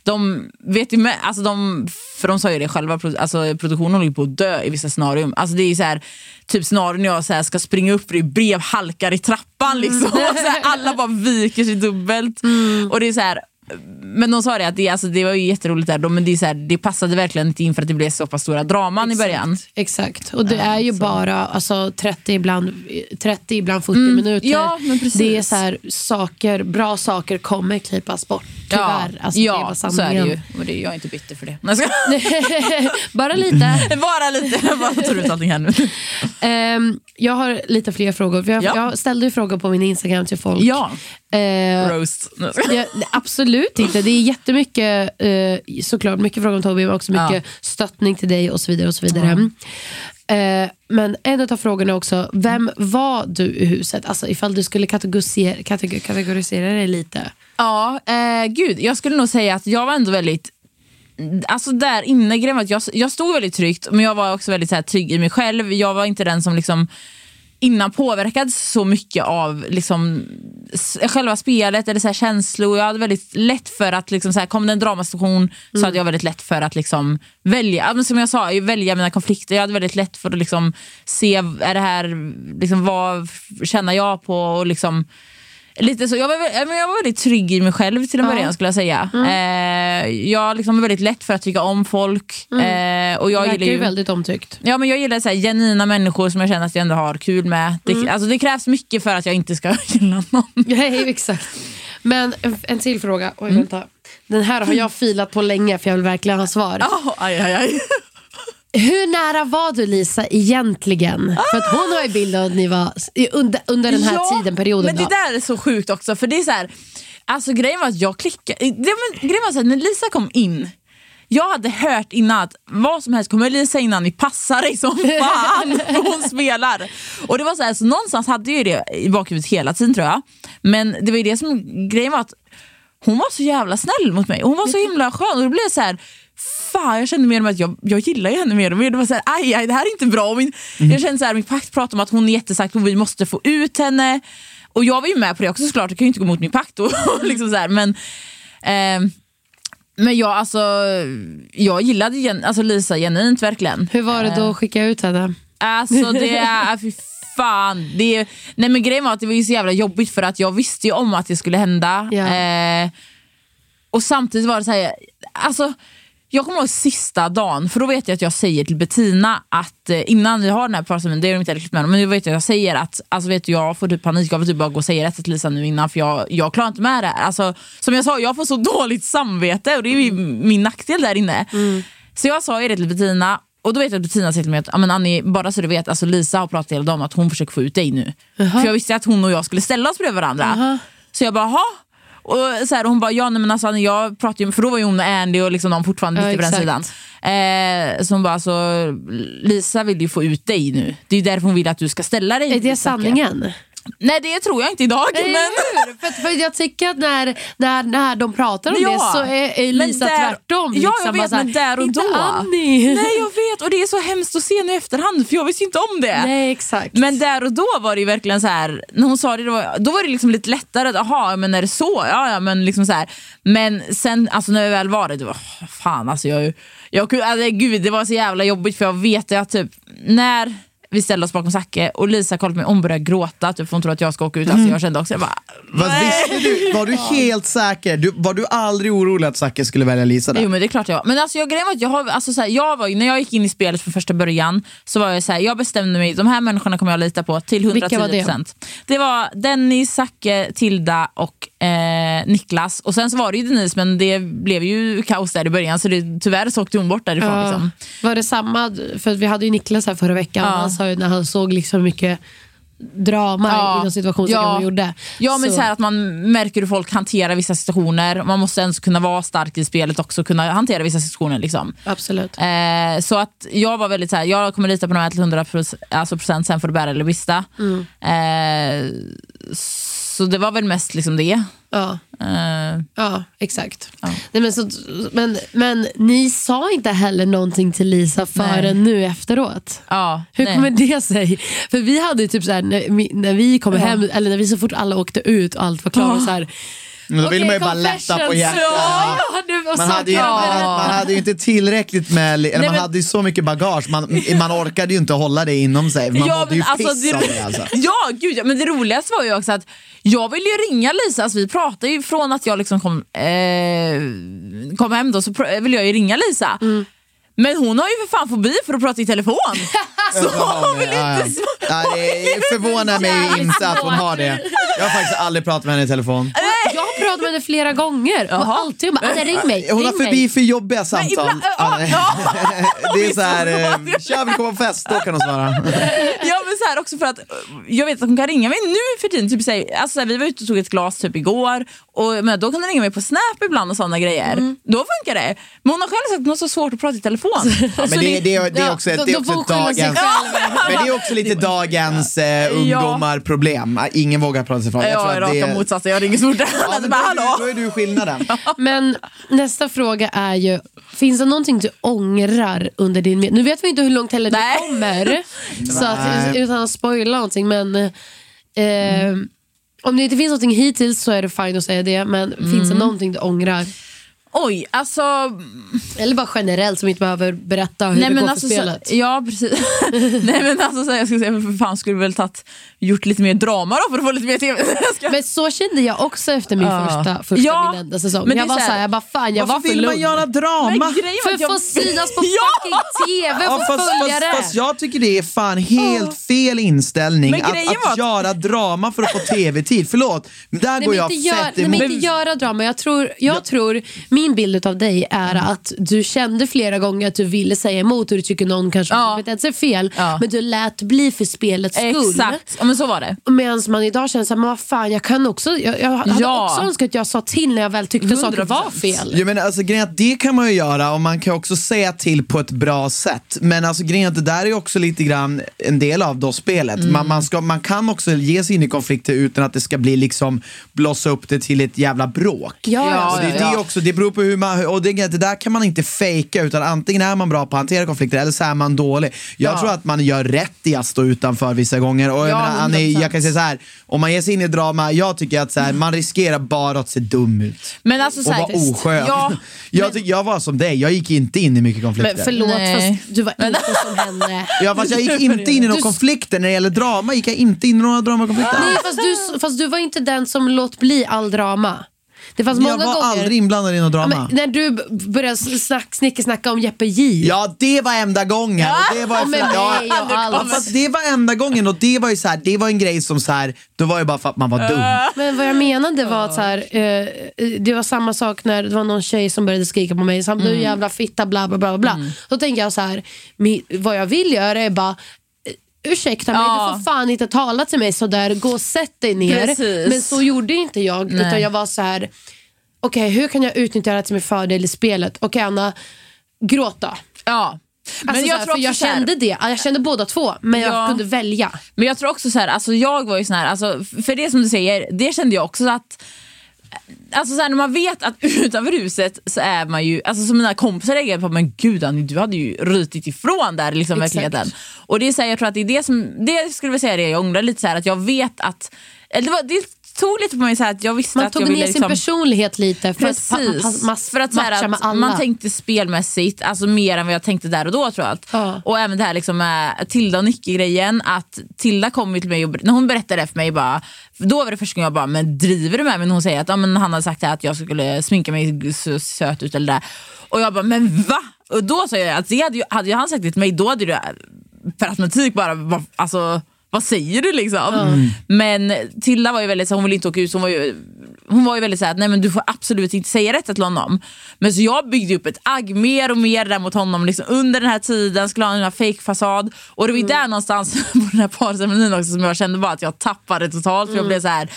[SPEAKER 1] de vet ju med, alltså de, för de sa ju det själva, alltså produktionen håller på att dö i vissa scenarium. Alltså det är ju så här, typ scenarion när jag så här ska springa upp för det är brev halkar i trappan liksom. Och så här, alla bara viker sig dubbelt. Och det är så här, men de sa det att det, alltså, det var ju jätteroligt där men det, är så här, det passade verkligen inte in för att det blev så pass stora draman i början.
[SPEAKER 2] Exakt, och det är ju bara alltså, 30, ibland, 30, ibland 40 minuter.
[SPEAKER 1] Ja, men precis.
[SPEAKER 2] Det är så här, saker, bra saker kommer klippas bort. Tyvärr. Alltså, det
[SPEAKER 1] ja
[SPEAKER 2] var
[SPEAKER 1] så är det ju. Och det, jag är inte bitter för det. Nej, skojar.
[SPEAKER 2] Bara lite.
[SPEAKER 1] Bara lite. Jag bara tar ut allting här nu.
[SPEAKER 2] Ehm, jag har lite fler frågor. Jag,
[SPEAKER 1] Ja.
[SPEAKER 2] jag ställde ju frågor på min Instagram till folk.
[SPEAKER 1] Ja.
[SPEAKER 2] Eh,
[SPEAKER 1] Roast.
[SPEAKER 2] Ja, absolut inte. Det är jättemycket, eh, såklart, mycket frågor om Toby, men också mycket
[SPEAKER 1] Ja.
[SPEAKER 2] stöttning till dig och så vidare. och så vidare. Eh, men en av frågorna är också, vem var du i huset? Alltså ifall du skulle kategorisera, kategor- kategorisera dig lite.
[SPEAKER 1] Ja, eh, gud. Jag skulle nog säga att jag var ändå väldigt Alltså där inne, jag, jag stod väldigt tryggt men jag var också väldigt så här, trygg i mig själv. Jag var inte den som liksom innan påverkad så mycket av liksom, själva spelet eller så här, känslor. Jag hade väldigt lätt för att, liksom, så här, kom det en dramasituation så hade jag väldigt lätt för att liksom, välja, som jag sa, välja mina konflikter. Jag hade väldigt lätt för att liksom, se, är det här, liksom, vad känner jag på? Och, liksom, Lite så, jag, var, ja, jag var väldigt trygg i mig själv till en
[SPEAKER 2] Ja.
[SPEAKER 1] början skulle jag säga.
[SPEAKER 2] Mm.
[SPEAKER 1] Eh, jag liksom var väldigt lätt för att tycka om folk. Eh, och jag
[SPEAKER 2] Du verkar
[SPEAKER 1] gillar
[SPEAKER 2] ju väldigt omtyckt.
[SPEAKER 1] Ja, men jag gillar så här, genuina människor som jag känner att jag ändå har kul med. Det,
[SPEAKER 2] Mm.
[SPEAKER 1] alltså, det krävs mycket för att jag inte ska gilla någon.
[SPEAKER 2] Nej, exakt. Men en- en till fråga. Oj,
[SPEAKER 1] Mm.
[SPEAKER 2] vänta. Den här har jag filat på länge för jag vill verkligen ha svar.
[SPEAKER 1] Oh, aj, aj, aj.
[SPEAKER 2] Hur nära var du Lisa egentligen? För att hon har ju bilden av att ni var under, under den här
[SPEAKER 1] Ja,
[SPEAKER 2] tiden, perioden.
[SPEAKER 1] Men det
[SPEAKER 2] då.
[SPEAKER 1] där är så sjukt också. För det är så här, alltså grejen var att jag klickade. Det, men, grejen var så här, när Lisa kom in, jag hade hört innan att vad som helst kommer Lisa innan ni passar dig som fan för hon spelar. Och det var så här, så någonstans hade jag ju det i bakhuvudet hela tiden tror jag. Men det var ju det som grejen var att hon var så jävla snäll mot mig. Hon var så himla skön och då blev så här Fan, jag kände mer och mer att jag, jag gillar henne mer och mer. Det var så här, aj, aj, det här är inte bra. Och Min, Jag kände så här, min pakt pratade om att hon är jättesagt och vi måste få ut henne. Och jag var ju med på det också såklart, jag kan ju inte gå emot min pakt. Och, liksom så här, men ehm, men jag, alltså, jag gillade gen, alltså Lisa genuint verkligen.
[SPEAKER 2] Hur var det då att skicka ut henne?
[SPEAKER 1] Alltså det är, fy fan. Det är, nej men grejen var att det var ju så jävla jobbigt för att jag visste ju om att det skulle hända.
[SPEAKER 2] Ja.
[SPEAKER 1] Eh, och samtidigt var det så här, alltså jag kommer ihåg sista dagen, för då vet jag att jag säger till Bettina att eh, innan vi har den här parceremonin, det är de inte riktigt med men då vet jag att jag säger att alltså vet du, jag får typ panik, jag vill typ bara gå och säga detta till Lisa nu innan för jag, jag klarar inte med det här. Alltså, som jag sa, jag får så dåligt samvete och det är ju min nackdel där inne. Så jag sa ju det till Bettina och då vet jag att Bettina sa till mig att "Ja, men Annie, bara så du vet, alltså Lisa har pratat hela dagen om att hon försöker få ut dig nu. För jag visste att hon och jag skulle ställa oss bredvid varandra. Så jag bara? Och så här, hon bara, ja nej, men alltså, jag pratar ju, för då var ju hon och Andy och liksom de fortfarande
[SPEAKER 2] Ja,
[SPEAKER 1] lite på den sidan. Eh, så hon bara, alltså, Lisa vill ju få ut dig nu. Det är därför hon vill att du ska ställa dig.
[SPEAKER 2] Är det
[SPEAKER 1] Zacke."
[SPEAKER 2] sanningen?
[SPEAKER 1] Nej det tror jag inte idag. Men...
[SPEAKER 2] Eller hur? För, att- för jag tycker att när, när, när de pratar om
[SPEAKER 1] Ja.
[SPEAKER 2] det så är, är
[SPEAKER 1] Men
[SPEAKER 2] Lisa
[SPEAKER 1] där-
[SPEAKER 2] tvärtom.
[SPEAKER 1] Ja, jag
[SPEAKER 2] liksom,
[SPEAKER 1] vet,
[SPEAKER 2] här,
[SPEAKER 1] men där och
[SPEAKER 2] "Inte
[SPEAKER 1] då."
[SPEAKER 2] Annie.
[SPEAKER 1] Nej jag vet och det är så hemskt att se nu i efterhand för jag visste inte om det.
[SPEAKER 2] Nej, exakt.
[SPEAKER 1] Men där och då var det ju verkligen så här, när hon sa det, då var, då var det liksom lite lättare. Jaha, men är det så? Ja, ja, men liksom så här. Men sen alltså när jag väl var det, det var fan alltså jag, jag, kunde- alltså, gud det var så jävla jobbigt för jag vet att typ när vi ställde oss bakom Zacke och Lisa kollade på mig och hon började gråta typ, för hon trodde att jag ska åka ut. Alltså, jag kände också, jag bara,
[SPEAKER 3] Vad visste du? Var du helt säker? Du, var du aldrig orolig att Zacke skulle välja Lisa där?
[SPEAKER 1] Jo men det är klart jag var. Men alltså, jag, grejen var att jag, har, alltså, så här, jag var, när jag gick in i spelet från första början så var jag så här, jag bestämde mig, de här människorna kommer jag lita på till 110%.
[SPEAKER 2] Vilka var det?
[SPEAKER 1] Det var Dennis, Zacke, Tilda och eh, Niklas. Och sen så var det ju Denise men det blev ju kaos där i början så det, tyvärr så åkte hon bort därifrån.
[SPEAKER 2] Ja.
[SPEAKER 1] Liksom.
[SPEAKER 2] Var det samma, för vi hade ju Niklas här förra veckan,
[SPEAKER 1] Ja.
[SPEAKER 2] han sa ju när han såg liksom mycket drama
[SPEAKER 1] Ja.
[SPEAKER 2] inom situationstecken
[SPEAKER 1] Ja.
[SPEAKER 2] hon gjorde.
[SPEAKER 1] Ja men så. här att man märker hur folk hanterar vissa situationer. Man måste ens kunna vara stark i spelet också kunna hantera vissa situationer. Liksom.
[SPEAKER 2] Absolut.
[SPEAKER 1] Eh, så att jag var väldigt så här, jag kommer lita på de här till 100 procent, alltså procent, sen får du bära eller brista. Eh, så det var väl mest liksom det.
[SPEAKER 2] Ja.
[SPEAKER 1] Eh,
[SPEAKER 2] Ja, exakt. Nej, men, så, men, men ni sa inte heller någonting till Lisa förrän nu efteråt.
[SPEAKER 1] ja,
[SPEAKER 2] Hur
[SPEAKER 1] nej.
[SPEAKER 2] kommer det sig? För vi hade typ såhär, när, vi, när vi kom hem, eller när vi så fort alla åkte ut och allt var klart. Så här,
[SPEAKER 3] Men Då vill
[SPEAKER 2] "Okej,
[SPEAKER 3] man ju bara lätta på
[SPEAKER 2] confessions."
[SPEAKER 3] hjärtat.
[SPEAKER 2] Ja, det
[SPEAKER 3] Man hade, ju,
[SPEAKER 2] kul.
[SPEAKER 3] man hade ju inte tillräckligt med, eller
[SPEAKER 1] Nej,
[SPEAKER 3] man
[SPEAKER 1] men-
[SPEAKER 3] hade ju så mycket bagage, man, man orkade ju inte hålla det inom sig. Man mådde ju piss av det alltså.
[SPEAKER 1] Ja, gud, ja, men det roligaste var ju också att jag ville ju ringa Lisa, alltså, vi pratade ju från att jag liksom kom, eh, kom hem då så ville jag ju ringa Lisa.
[SPEAKER 2] Mm.
[SPEAKER 1] Men hon har ju för fan fobi för att prata i telefon. så hon vill
[SPEAKER 3] Ja, ja.
[SPEAKER 1] inte
[SPEAKER 3] Ja, det förvånar mig inte att hon har det. Jag har faktiskt aldrig pratat med henne i telefon.
[SPEAKER 2] Jag pratade med henne flera gånger. Och alltid hon bara, Anna ring mig.
[SPEAKER 3] Hon
[SPEAKER 2] ring
[SPEAKER 3] har förbi
[SPEAKER 2] mig.
[SPEAKER 3] för jobbiga samtal.
[SPEAKER 1] ibland- ja,
[SPEAKER 3] Ja, det är så här, eh, tja vill komma på fest, då kan hon svara.
[SPEAKER 1] Ja men så här också för att eh, jag vet att hon kan ringa mig nu för tiden. Typ, så här, alltså, vi var ute och tog ett glas typ igår och men, då kan hon ringa mig på Snap ibland och sådana grejer.
[SPEAKER 2] Mm.
[SPEAKER 1] Då funkar det. Men hon har själv sagt att hon har så svårt att prata i telefon.
[SPEAKER 3] Men det, det, är- det är
[SPEAKER 2] ja,
[SPEAKER 3] också, det är dagens... Men det är också lite dagens eh, ungdomar problem. Ingen vågar prata sig ifrån. Jag
[SPEAKER 1] jag är raka motsatsen, jag ringer så fort. Hallå.
[SPEAKER 3] då är du skillnaden.
[SPEAKER 2] Men nästa fråga är ju, finns det någonting du ångrar under din Nu vet vi inte hur långt heller
[SPEAKER 1] Nej.
[SPEAKER 2] du kommer, så att, utan att spoila någonting. Men eh, om det inte finns någonting hittills så är det fint att säga det. Men finns det
[SPEAKER 1] Mm.
[SPEAKER 2] någonting du ångrar?
[SPEAKER 1] Oj, alltså...
[SPEAKER 2] Eller bara generellt som inte behöver berätta hur
[SPEAKER 1] Nej,
[SPEAKER 2] det går
[SPEAKER 1] alltså,
[SPEAKER 2] för spelet.
[SPEAKER 1] så, ja precis. nej men alltså så, jag skulle säga för fan skulle väl tagit, gjort lite mer drama då för att få lite mer tv.
[SPEAKER 2] Men så kände jag också efter min
[SPEAKER 1] Ja.
[SPEAKER 2] första, första
[SPEAKER 1] Ja,
[SPEAKER 2] min enda säsong.
[SPEAKER 1] men
[SPEAKER 2] Jag var
[SPEAKER 1] så här-
[SPEAKER 2] såhär, jag bara fan jag var för
[SPEAKER 3] vill man
[SPEAKER 2] lugn.
[SPEAKER 3] göra drama?
[SPEAKER 2] För
[SPEAKER 1] att jag-
[SPEAKER 2] få synas på
[SPEAKER 1] Ja!
[SPEAKER 2] fucking TV,
[SPEAKER 3] Ja,
[SPEAKER 2] få
[SPEAKER 3] fast,
[SPEAKER 2] följa
[SPEAKER 3] fast, fast jag tycker det är fan helt fel inställning
[SPEAKER 1] Men
[SPEAKER 3] att, att
[SPEAKER 1] att-
[SPEAKER 3] göra drama för att få tv-tid. Förlåt, där
[SPEAKER 2] Nej,
[SPEAKER 3] går jag
[SPEAKER 2] gör,
[SPEAKER 3] fett
[SPEAKER 2] nej, men
[SPEAKER 3] emot.
[SPEAKER 2] inte göra drama. Jag tror, jag tror, min bild av dig är att du kände flera gånger att du ville säga emot och du tycker någon kanske
[SPEAKER 1] Ja.
[SPEAKER 2] har kompetens är fel.
[SPEAKER 1] Ja.
[SPEAKER 2] Men du lät bli för spelets skull.
[SPEAKER 1] Exakt, ja, men så var det.
[SPEAKER 2] Medan man idag känner såhär, men vad fan jag kan också, jag, jag hade
[SPEAKER 1] Ja.
[SPEAKER 2] också önskat att jag sa till när jag väl tyckte saker var
[SPEAKER 1] 100%.
[SPEAKER 2] fel.
[SPEAKER 3] Jo, men alltså, grejen att det kan man ju göra och man kan också säga till på ett bra sätt. Men alltså, grejen att det där är också lite grann en del av då spelet.
[SPEAKER 1] Mm.
[SPEAKER 3] Man, man, ska, man kan också ge sig in i konflikter utan att det ska bli liksom blossa upp det till ett jävla bråk.
[SPEAKER 2] Ja,
[SPEAKER 1] Ja,
[SPEAKER 3] Och det, är det, också, det beror på hur man, och det, det där kan man inte fejka utan antingen är man bra på att hantera konflikter eller så är man dålig. Jag
[SPEAKER 1] Ja.
[SPEAKER 3] tror att man gör rätt i att stå utanför vissa gånger. Och jag,
[SPEAKER 1] Ja,
[SPEAKER 3] menar, Annie,
[SPEAKER 1] 100%.
[SPEAKER 3] jag kan säga så här, om man ger sig in i drama, jag tycker att så här, man riskerar bara att se dum ut.
[SPEAKER 1] Men alltså, så
[SPEAKER 3] Och vara oskön.
[SPEAKER 1] Ja,
[SPEAKER 3] jag, tyck, jag var som dig, jag gick inte in i mycket konflikter.
[SPEAKER 2] Men förlåt,
[SPEAKER 1] Nej.
[SPEAKER 2] fast du var inte som henne.
[SPEAKER 3] Ja, fast jag gick inte in i några
[SPEAKER 2] Du-
[SPEAKER 3] konflikter. När det gäller drama gick jag inte in i några dramakonflikter.
[SPEAKER 2] Nej, fast du, fast du var inte den som låt bli all drama. Det fanns många
[SPEAKER 3] jag var
[SPEAKER 2] gånger
[SPEAKER 3] aldrig inblandad i något
[SPEAKER 2] Ja,
[SPEAKER 3] drama.
[SPEAKER 2] men när du började snack, snickesnacka om Jeppe J.
[SPEAKER 3] Ja, det var enda gången. Och det var,
[SPEAKER 2] Ja,
[SPEAKER 3] ja,
[SPEAKER 2] allt.
[SPEAKER 3] fast det var enda gången och det var ju så här, det var en grej som så här, då var det bara för att man var dum.
[SPEAKER 2] Men vad jag menade var att så här, eh, det var samma sak när det var någon tjej som började skrika på mig. Så han,
[SPEAKER 3] Mm.
[SPEAKER 2] du jävla fitta bla bla bla. bla. Då tänker jag så här, vad jag vill göra är bara eh, Ursäkta mig,
[SPEAKER 1] Ja.
[SPEAKER 2] du får fan inte tala till mig sådär. Gå och sätt dig ner.
[SPEAKER 1] Precis.
[SPEAKER 2] Men så gjorde inte jag.
[SPEAKER 1] Nej.
[SPEAKER 2] Utan jag var så här. okej hur kan jag utnyttja det här till min fördel i spelet? Okej Anna, gråt då.
[SPEAKER 1] ja. Men
[SPEAKER 2] Alltså,
[SPEAKER 1] jag
[SPEAKER 2] här,
[SPEAKER 1] tror
[SPEAKER 2] jag kände det. Jag kände båda två, men jag
[SPEAKER 1] Ja.
[SPEAKER 2] kunde välja.
[SPEAKER 1] Men jag tror också så här, alltså jag var ju sån här, alltså, för det som du säger, det kände jag också att Alltså så här, när man vet att utanför huset så är man ju, alltså som mina kompisar reagerade på, men gud Annie, du hade ju rytit ifrån där liksom
[SPEAKER 2] Exakt.
[SPEAKER 1] verkligheten. Och det är så här, jag tror att det är det som, det skulle jag säga det jag ångrar lite så här, att jag vet att, eller det, var, det tog lite på mig så att jag visste
[SPEAKER 2] Man
[SPEAKER 1] att
[SPEAKER 2] tog
[SPEAKER 1] jag
[SPEAKER 2] ner
[SPEAKER 1] ville
[SPEAKER 2] sin
[SPEAKER 1] liksom,
[SPEAKER 2] personlighet lite för att pa-
[SPEAKER 1] Precis,
[SPEAKER 2] pa- mas-
[SPEAKER 1] för att,
[SPEAKER 2] matcha med
[SPEAKER 1] att
[SPEAKER 2] alla.
[SPEAKER 1] man tänkte spelmässigt, alltså mer än vad jag tänkte där och då tror jag.
[SPEAKER 2] Ja.
[SPEAKER 1] Och även det här liksom med Tilda och Nicky-grejen, att Tilda kom till mig och när hon berättade det för mig, bara, då var det första gången jag bara, men driver du med mig? När hon säger att ja, men han hade sagt här, att jag skulle sminka mig så söt ut eller det. Och jag bara, men va? Och då sa jag att det hade, ju, hade han sagt det till mig, då hade det per automatik bara, va- alltså vad säger du liksom? Men Tilda var ju väldigt så hon ville inte åka ut, så hon var ju, hon var ju väldigt såhär, nej men du får absolut inte säga detta till honom. Men så jag byggde upp ett agg mer och mer där mot honom liksom, under den här tiden, skulle ha en fake-fasad. Och det var ju där någonstans på den här parceremonin också som jag kände bara att jag tappade totalt. För jag blev så här.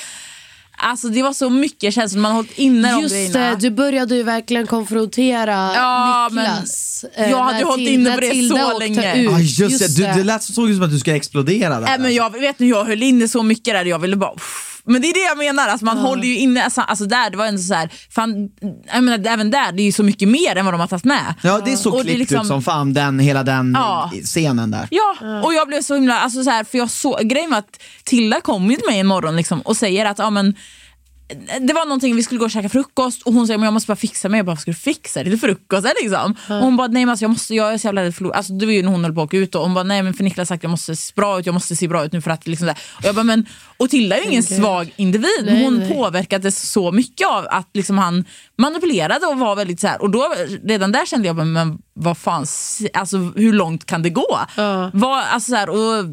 [SPEAKER 1] Alltså det var så mycket känslor, man har hållit inne de
[SPEAKER 2] Just
[SPEAKER 1] grejerna.
[SPEAKER 2] det, du började ju verkligen konfrontera
[SPEAKER 1] Ja, men
[SPEAKER 2] Niklas. eh,
[SPEAKER 1] jag hade ju hållit inne på det
[SPEAKER 2] Tilda
[SPEAKER 1] så länge.
[SPEAKER 2] Ut.
[SPEAKER 3] Ah, just, det, du, det lät så, såg ut som att du skulle explodera där.
[SPEAKER 1] Nej, men jag vet nu, jag höll inne så mycket där, jag ville bara... uff. Men det är det jag menar, alltså, man håller ju inne, alltså, alltså där, det var ändå så här, fan, jag menar, även där, det är ju så mycket mer än vad de har tagit med.
[SPEAKER 3] Ja, det såg klippt
[SPEAKER 1] liksom-
[SPEAKER 3] ut som fan, den, hela den
[SPEAKER 1] Ja.
[SPEAKER 3] scenen där.
[SPEAKER 1] Ja, och jag blev så himla, alltså så här, för jag så, grejen var att Tilda kom ju till mig en morgon liksom, och säger att ja, men, det var någonting, vi skulle gå och käka frukost och hon men jag måste bara fixa mig. Jag bara, vad ska du fixa dig till frukost? Liksom? Och hon bara, nej men alltså, jag, måste, jag är så jävla rädd för alltså, Det var ju när hon höll på att åka ut och hon bara, nej men för Niklas sagt jag måste se bra ut, jag måste se bra ut nu för att liksom här. Och jag bara, men och Tilda är ju ingen svag individ,
[SPEAKER 2] Nej,
[SPEAKER 1] hon
[SPEAKER 2] nej.
[SPEAKER 1] påverkades så mycket av att liksom han manipulerade och var väldigt så här. och då redan där kände jag, bara, men vad fan, alltså hur långt kan det gå?
[SPEAKER 2] Ja.
[SPEAKER 1] Var, alltså, så här, och,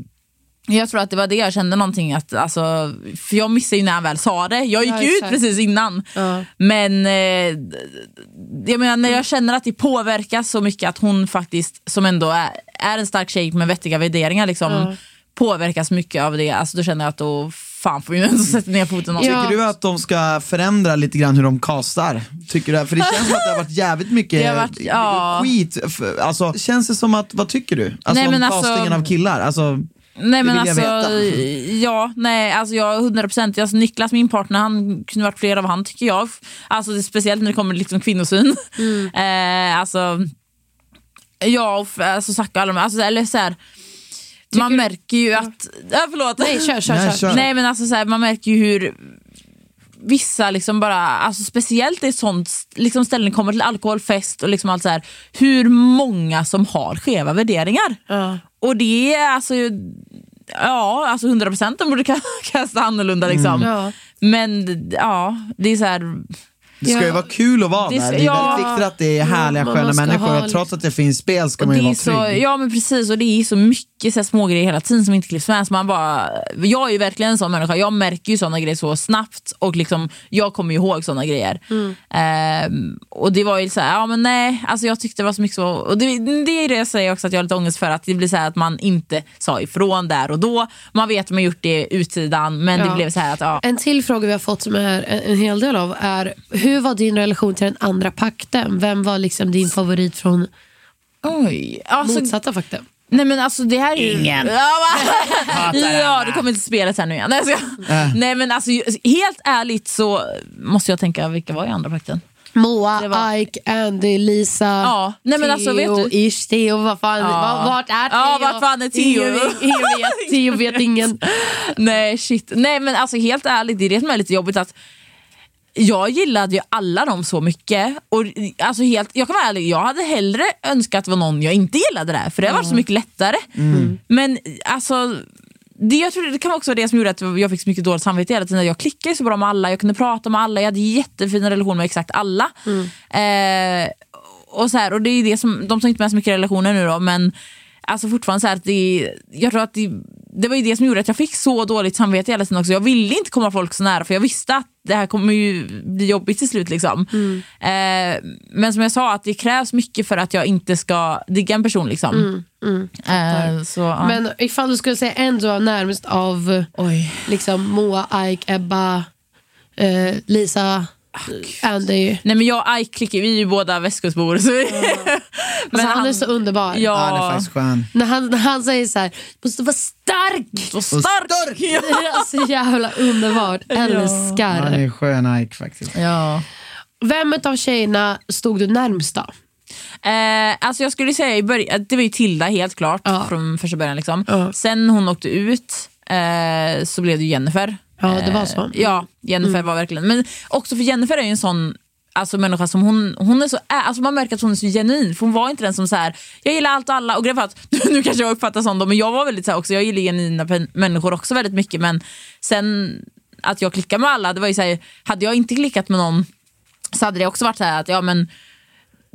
[SPEAKER 1] Jag tror att det var det jag kände någonting att, alltså, för jag missade ju när han väl sa det. Jag gick
[SPEAKER 2] Ja,
[SPEAKER 1] ut precis innan.
[SPEAKER 2] Ja.
[SPEAKER 1] Men eh, jag menar, när jag känner att det påverkas så mycket att hon faktiskt, som ändå är, är en stark tjej med vettiga värderingar, liksom, påverkas mycket av det. Alltså, då känner jag att då fan får vi ändå sätta ner foten. någonstans.
[SPEAKER 2] Ja.
[SPEAKER 3] Tycker du att de ska förändra lite grann hur de castar? Tycker du? För det känns som att det har varit jävligt mycket
[SPEAKER 1] Det har varit- ja.
[SPEAKER 3] skit. Alltså, känns det som att, vad tycker du? Alltså
[SPEAKER 1] Nej,
[SPEAKER 3] om
[SPEAKER 1] men alltså-
[SPEAKER 3] castingen av killar? Alltså,
[SPEAKER 1] Nej men alltså, ja, nej, alltså jag 100 procent. Alltså Niklas, min partner, han kunde varit fler av han tycker jag. Alltså det, speciellt när det kommer till liksom kvinnosyn. Eh, alltså, ja, och alltså Zacke och alla de alltså, eller så här, Man märker ju att... Ja, förlåt.
[SPEAKER 2] Nej, kör, kör,
[SPEAKER 3] Nej,
[SPEAKER 2] kör.
[SPEAKER 3] kör.
[SPEAKER 1] Nej men alltså så här, man märker ju hur vissa liksom bara, alltså speciellt i sånt liksom ställen kommer till alkoholfest och liksom allt så här, hur många som har skeva värderingar.
[SPEAKER 2] Ja.
[SPEAKER 1] Och det är alltså, ja alltså 100% de borde ka- kasta annorlunda liksom.
[SPEAKER 2] Ja.
[SPEAKER 1] Men ja, det är så här,
[SPEAKER 3] Det ska ju
[SPEAKER 2] Ja.
[SPEAKER 3] vara kul att vara
[SPEAKER 1] Det
[SPEAKER 3] där. Det är
[SPEAKER 1] ja.
[SPEAKER 3] väldigt viktigt att det är härliga
[SPEAKER 2] man
[SPEAKER 3] sköna människor.
[SPEAKER 2] ha
[SPEAKER 3] trots att det finns spel ska
[SPEAKER 1] och
[SPEAKER 3] man ju vara
[SPEAKER 1] så,
[SPEAKER 3] trygg.
[SPEAKER 1] ja men precis och det är så mycket så här, smågrejer hela tiden som inte klipps med. Så man bara, jag är ju verkligen en sån människa, jag märker ju såna grejer så snabbt och liksom, jag kommer ju ihåg såna grejer. Ehm, och det var ju så här, ja men nej, alltså jag tyckte det var så mycket så, och det, det är det jag säger också att jag har lite ångest för, att det blir så här att man inte sa ifrån där och då. Man vet att man gjort det utsidan men det
[SPEAKER 2] Ja.
[SPEAKER 1] blev så här att ja.
[SPEAKER 2] En till fråga vi har fått som är en, en hel del av är hur var din relation till den andra pakten? Vem var liksom din favorit från
[SPEAKER 1] Oj, alltså,
[SPEAKER 2] motsatta pakten?
[SPEAKER 1] Nej men alltså det här är ju...
[SPEAKER 3] Ingen.
[SPEAKER 1] Ja, det kommer till spelet här nu igen. Nej, skojar. Nej men alltså helt ärligt så måste jag tänka, vilka var i andra pakten?
[SPEAKER 2] Moa,
[SPEAKER 1] var-
[SPEAKER 2] Ike, Andy, Lisa,
[SPEAKER 1] Ja, nej men alltså, vet
[SPEAKER 2] Theo,
[SPEAKER 1] du-
[SPEAKER 2] Ish, Theo, vad fan,
[SPEAKER 1] Ja.
[SPEAKER 2] var- vart är Theo?
[SPEAKER 1] Ja, vart fan är Theo?
[SPEAKER 2] Ingen, vet- Theo vet ingen.
[SPEAKER 1] Nej shit. Nej men alltså helt ärligt, det är det som är lite jobbigt att jag gillade ju alla dem så mycket. Och, alltså helt, jag kan vara ärlig, jag hade hellre önskat att det var någon jag inte gillade där, för det var så mycket lättare. Men alltså, det, jag tror det kan också vara det som gjorde att jag fick så mycket dåligt samvete hela tiden. Jag klickade så bra med alla, jag kunde prata med alla, jag hade jättefina relationer med exakt alla. Eh, och, så här, och det är det som, de som inte med så mycket relationer nu då, men alltså fortfarande så att det, jag tror att det, det var ju det som gjorde att jag fick så dåligt samvete hela tiden också. Jag ville inte komma folk så nära för jag visste att det här kommer ju bli jobbigt till slut. Liksom. Eh, men som jag sa, att det krävs mycket för att jag inte ska digga en person. Liksom. Eh, så, ja.
[SPEAKER 2] Men ifall du skulle säga en du var närmast av
[SPEAKER 1] Oj.
[SPEAKER 2] liksom Moa, Ike, Ebba, eh, Lisa, Andy.
[SPEAKER 1] Nej men jag och Ike klickar, vi är ju båda västkustbor. Så vi, men
[SPEAKER 2] Alltså, han, är så underbar.
[SPEAKER 3] Ja,
[SPEAKER 1] Ja,
[SPEAKER 3] han är faktiskt skön.
[SPEAKER 2] När, han, när han säger så här, måste vara stark.
[SPEAKER 1] så stark!
[SPEAKER 2] Det är så jävla underbart. Älskar.
[SPEAKER 3] Han är skön Ike faktiskt.
[SPEAKER 1] Ja.
[SPEAKER 2] Vem av tjejerna stod du närmst då?
[SPEAKER 1] Eh, alltså jag skulle säga i början, det var ju Tilda helt klart
[SPEAKER 2] Ja.
[SPEAKER 1] från första början. Liksom.
[SPEAKER 2] Ja.
[SPEAKER 1] Sen hon åkte ut eh, så blev det Jennifer.
[SPEAKER 2] Ja, det var
[SPEAKER 1] Eh,
[SPEAKER 2] så.
[SPEAKER 1] Ja, Jennifer var verkligen. Men också för Jennifer är ju en sån alltså, människa som hon, hon är så, alltså man märker att hon är så genuin. För hon var inte den som så här, jag gillar allt och alla. Och grejen att, nu kanske jag uppfattar sånt då, men jag var väldigt så här också, jag gillar genuina människor också väldigt mycket. Men sen att jag klickade med alla, det var ju så här, hade jag inte klickat med någon så hade det också varit så här att ja men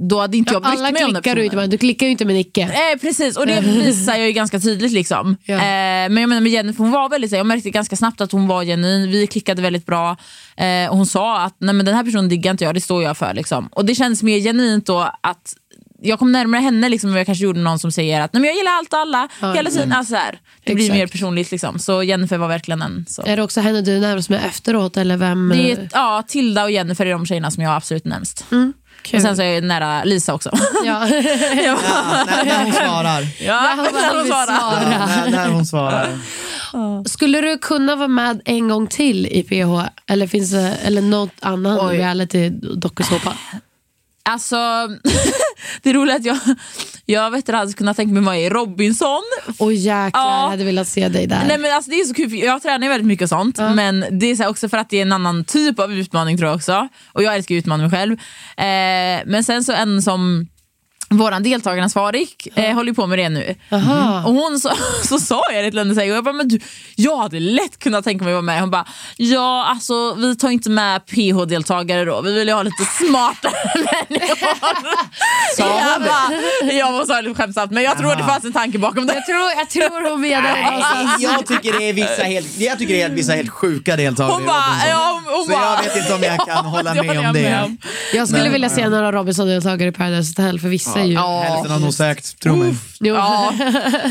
[SPEAKER 1] då hade inte jag brytt mig om den
[SPEAKER 2] klickar du inte
[SPEAKER 1] personen.
[SPEAKER 2] Du klickar ju inte med Nicke.
[SPEAKER 1] Eh, precis, och det visar jag ju ganska tydligt. Liksom.
[SPEAKER 2] Ja.
[SPEAKER 1] Eh, men jag menar med Jennifer, hon var väldigt, jag märkte ganska snabbt att hon var genuin. Vi klickade väldigt bra. Eh, och hon sa att Nej, men den här personen diggar inte jag, det står jag för. Liksom. Och det känns mer genuint då att jag kom närmare henne liksom, än jag kanske gjorde någon som säger att Nej, men jag gillar allt och alla hela tiden. Alltså, så här. Det blir
[SPEAKER 2] Exakt.
[SPEAKER 1] mer personligt. Liksom. Så Jennifer var verkligen en. Så.
[SPEAKER 2] Är det också henne du är närmast med efteråt? Eller vem?
[SPEAKER 1] Det är, ja, Tilda och Jennifer är de tjejerna som jag är absolut närmst.
[SPEAKER 2] Kul.
[SPEAKER 1] Och sen så är jag nära Lisa också.
[SPEAKER 2] ja.
[SPEAKER 3] Ja, när, när hon svarar.
[SPEAKER 1] ja,
[SPEAKER 2] När hon vill svara.
[SPEAKER 3] Ja, när, när hon svarar.
[SPEAKER 2] Skulle du kunna vara med en gång till i PH? Eller finns det eller något annat
[SPEAKER 1] Oj. Alltså, det är att jag, jag vet, hade kunnat tänka mig vara i Robinson.
[SPEAKER 2] Åh jäklar,
[SPEAKER 1] Ja.
[SPEAKER 2] jag hade velat se dig där.
[SPEAKER 1] Nej, men alltså, det är så kul, jag tränar ju väldigt mycket och sånt. Men det är så också för att det är en annan typ av utmaning tror jag också. Och jag älskar att utmana mig själv. Eh, men sen så en som våran deltagaransvarig eh, håller på med det nu.
[SPEAKER 2] Aha.
[SPEAKER 1] Och hon så, så sa jag det till henne och jag bara, men du, jag hade lätt kunnat tänka mig att vara med. Hon bara, ja alltså vi tar inte med PH-deltagare då, vi vill ju ha lite smartare människor. jag, bara, jag var så lite skämtsamt men jag tror det fanns en tanke bakom det.
[SPEAKER 2] Jag tror, jag tror hon menar
[SPEAKER 3] Nej, jag tycker det är vissa helt, jag tycker det är vissa helt sjuka deltagare
[SPEAKER 1] Hon
[SPEAKER 3] i
[SPEAKER 1] bara,
[SPEAKER 3] Robinson.
[SPEAKER 1] ja, hon, hon
[SPEAKER 3] Så
[SPEAKER 1] bara,
[SPEAKER 3] jag vet inte om jag kan hålla med om det.
[SPEAKER 2] Jag skulle
[SPEAKER 3] Men-
[SPEAKER 2] vilja se några Robinson-deltagare i Paradise Hotel för vissa är ju...
[SPEAKER 3] Hälften har nog sökt, tro mig.
[SPEAKER 2] Jo.
[SPEAKER 1] Ja.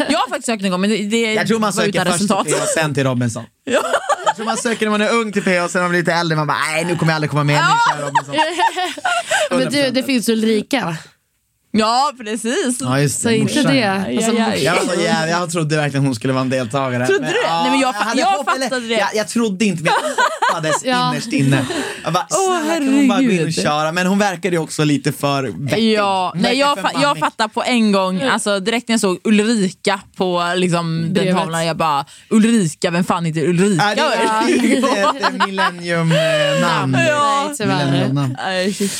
[SPEAKER 1] Jag har faktiskt sökt en gång men det, det
[SPEAKER 3] Jag tror man söker först
[SPEAKER 1] resultat.
[SPEAKER 3] till PH, sen till Robinson. Jag tror man söker när man är ung till PH, sen när man blir lite äldre, man bara nej nu kommer jag aldrig komma med, nu kör jag Robinson.
[SPEAKER 2] Men du, det finns Ulrika.
[SPEAKER 1] Ja precis.
[SPEAKER 3] Ja, just
[SPEAKER 2] Så
[SPEAKER 3] det,
[SPEAKER 2] inte
[SPEAKER 3] morsan.
[SPEAKER 2] det. Alltså,
[SPEAKER 1] aj, aj.
[SPEAKER 3] Jag, var så jävla, jag trodde verkligen hon skulle vara en deltagare.
[SPEAKER 1] Trodde du det?
[SPEAKER 3] ja,
[SPEAKER 1] Nej, men jag fa-
[SPEAKER 3] hade
[SPEAKER 1] jag
[SPEAKER 3] hopp-
[SPEAKER 1] fattade det.
[SPEAKER 3] Jag, jag trodde inte, men jag hoppades
[SPEAKER 2] Ja.
[SPEAKER 3] innerst inne. Jag bara,
[SPEAKER 1] Åh,
[SPEAKER 3] snälla, kan hon bara gå in och
[SPEAKER 1] herregud.
[SPEAKER 3] köra? Men hon verkade ju också lite för vettig.
[SPEAKER 1] Ja, nej, jag, fa- jag fattar på en gång, alltså, direkt när jag såg Ulrika på liksom, den
[SPEAKER 2] Brevet.
[SPEAKER 1] tavlan, jag bara Ulrika, vem fan heter Ulrika?
[SPEAKER 3] Ja, det är ett, millennium-namn.
[SPEAKER 1] Ja. Shit.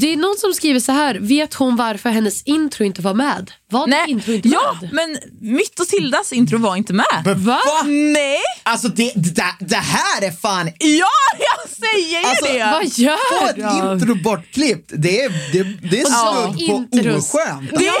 [SPEAKER 2] Det är någon som skriver så här. vet hon varför hennes intro inte var med? Var
[SPEAKER 1] Nej,
[SPEAKER 2] intro inte
[SPEAKER 1] ja,
[SPEAKER 2] med?
[SPEAKER 1] men mitt och Tildas intro var inte med.
[SPEAKER 2] Va?
[SPEAKER 1] Nej!
[SPEAKER 3] Alltså det, det, det här är fan...
[SPEAKER 1] Ja, jag säger ju
[SPEAKER 3] Alltså,
[SPEAKER 1] det!
[SPEAKER 2] Vad
[SPEAKER 3] Få
[SPEAKER 2] gör
[SPEAKER 3] ett
[SPEAKER 2] de?
[SPEAKER 3] intro bortklippt, det är, det, det är
[SPEAKER 2] Ja.
[SPEAKER 3] snudd på
[SPEAKER 2] Intros.
[SPEAKER 3] oskönt.
[SPEAKER 1] Det-
[SPEAKER 3] Ja,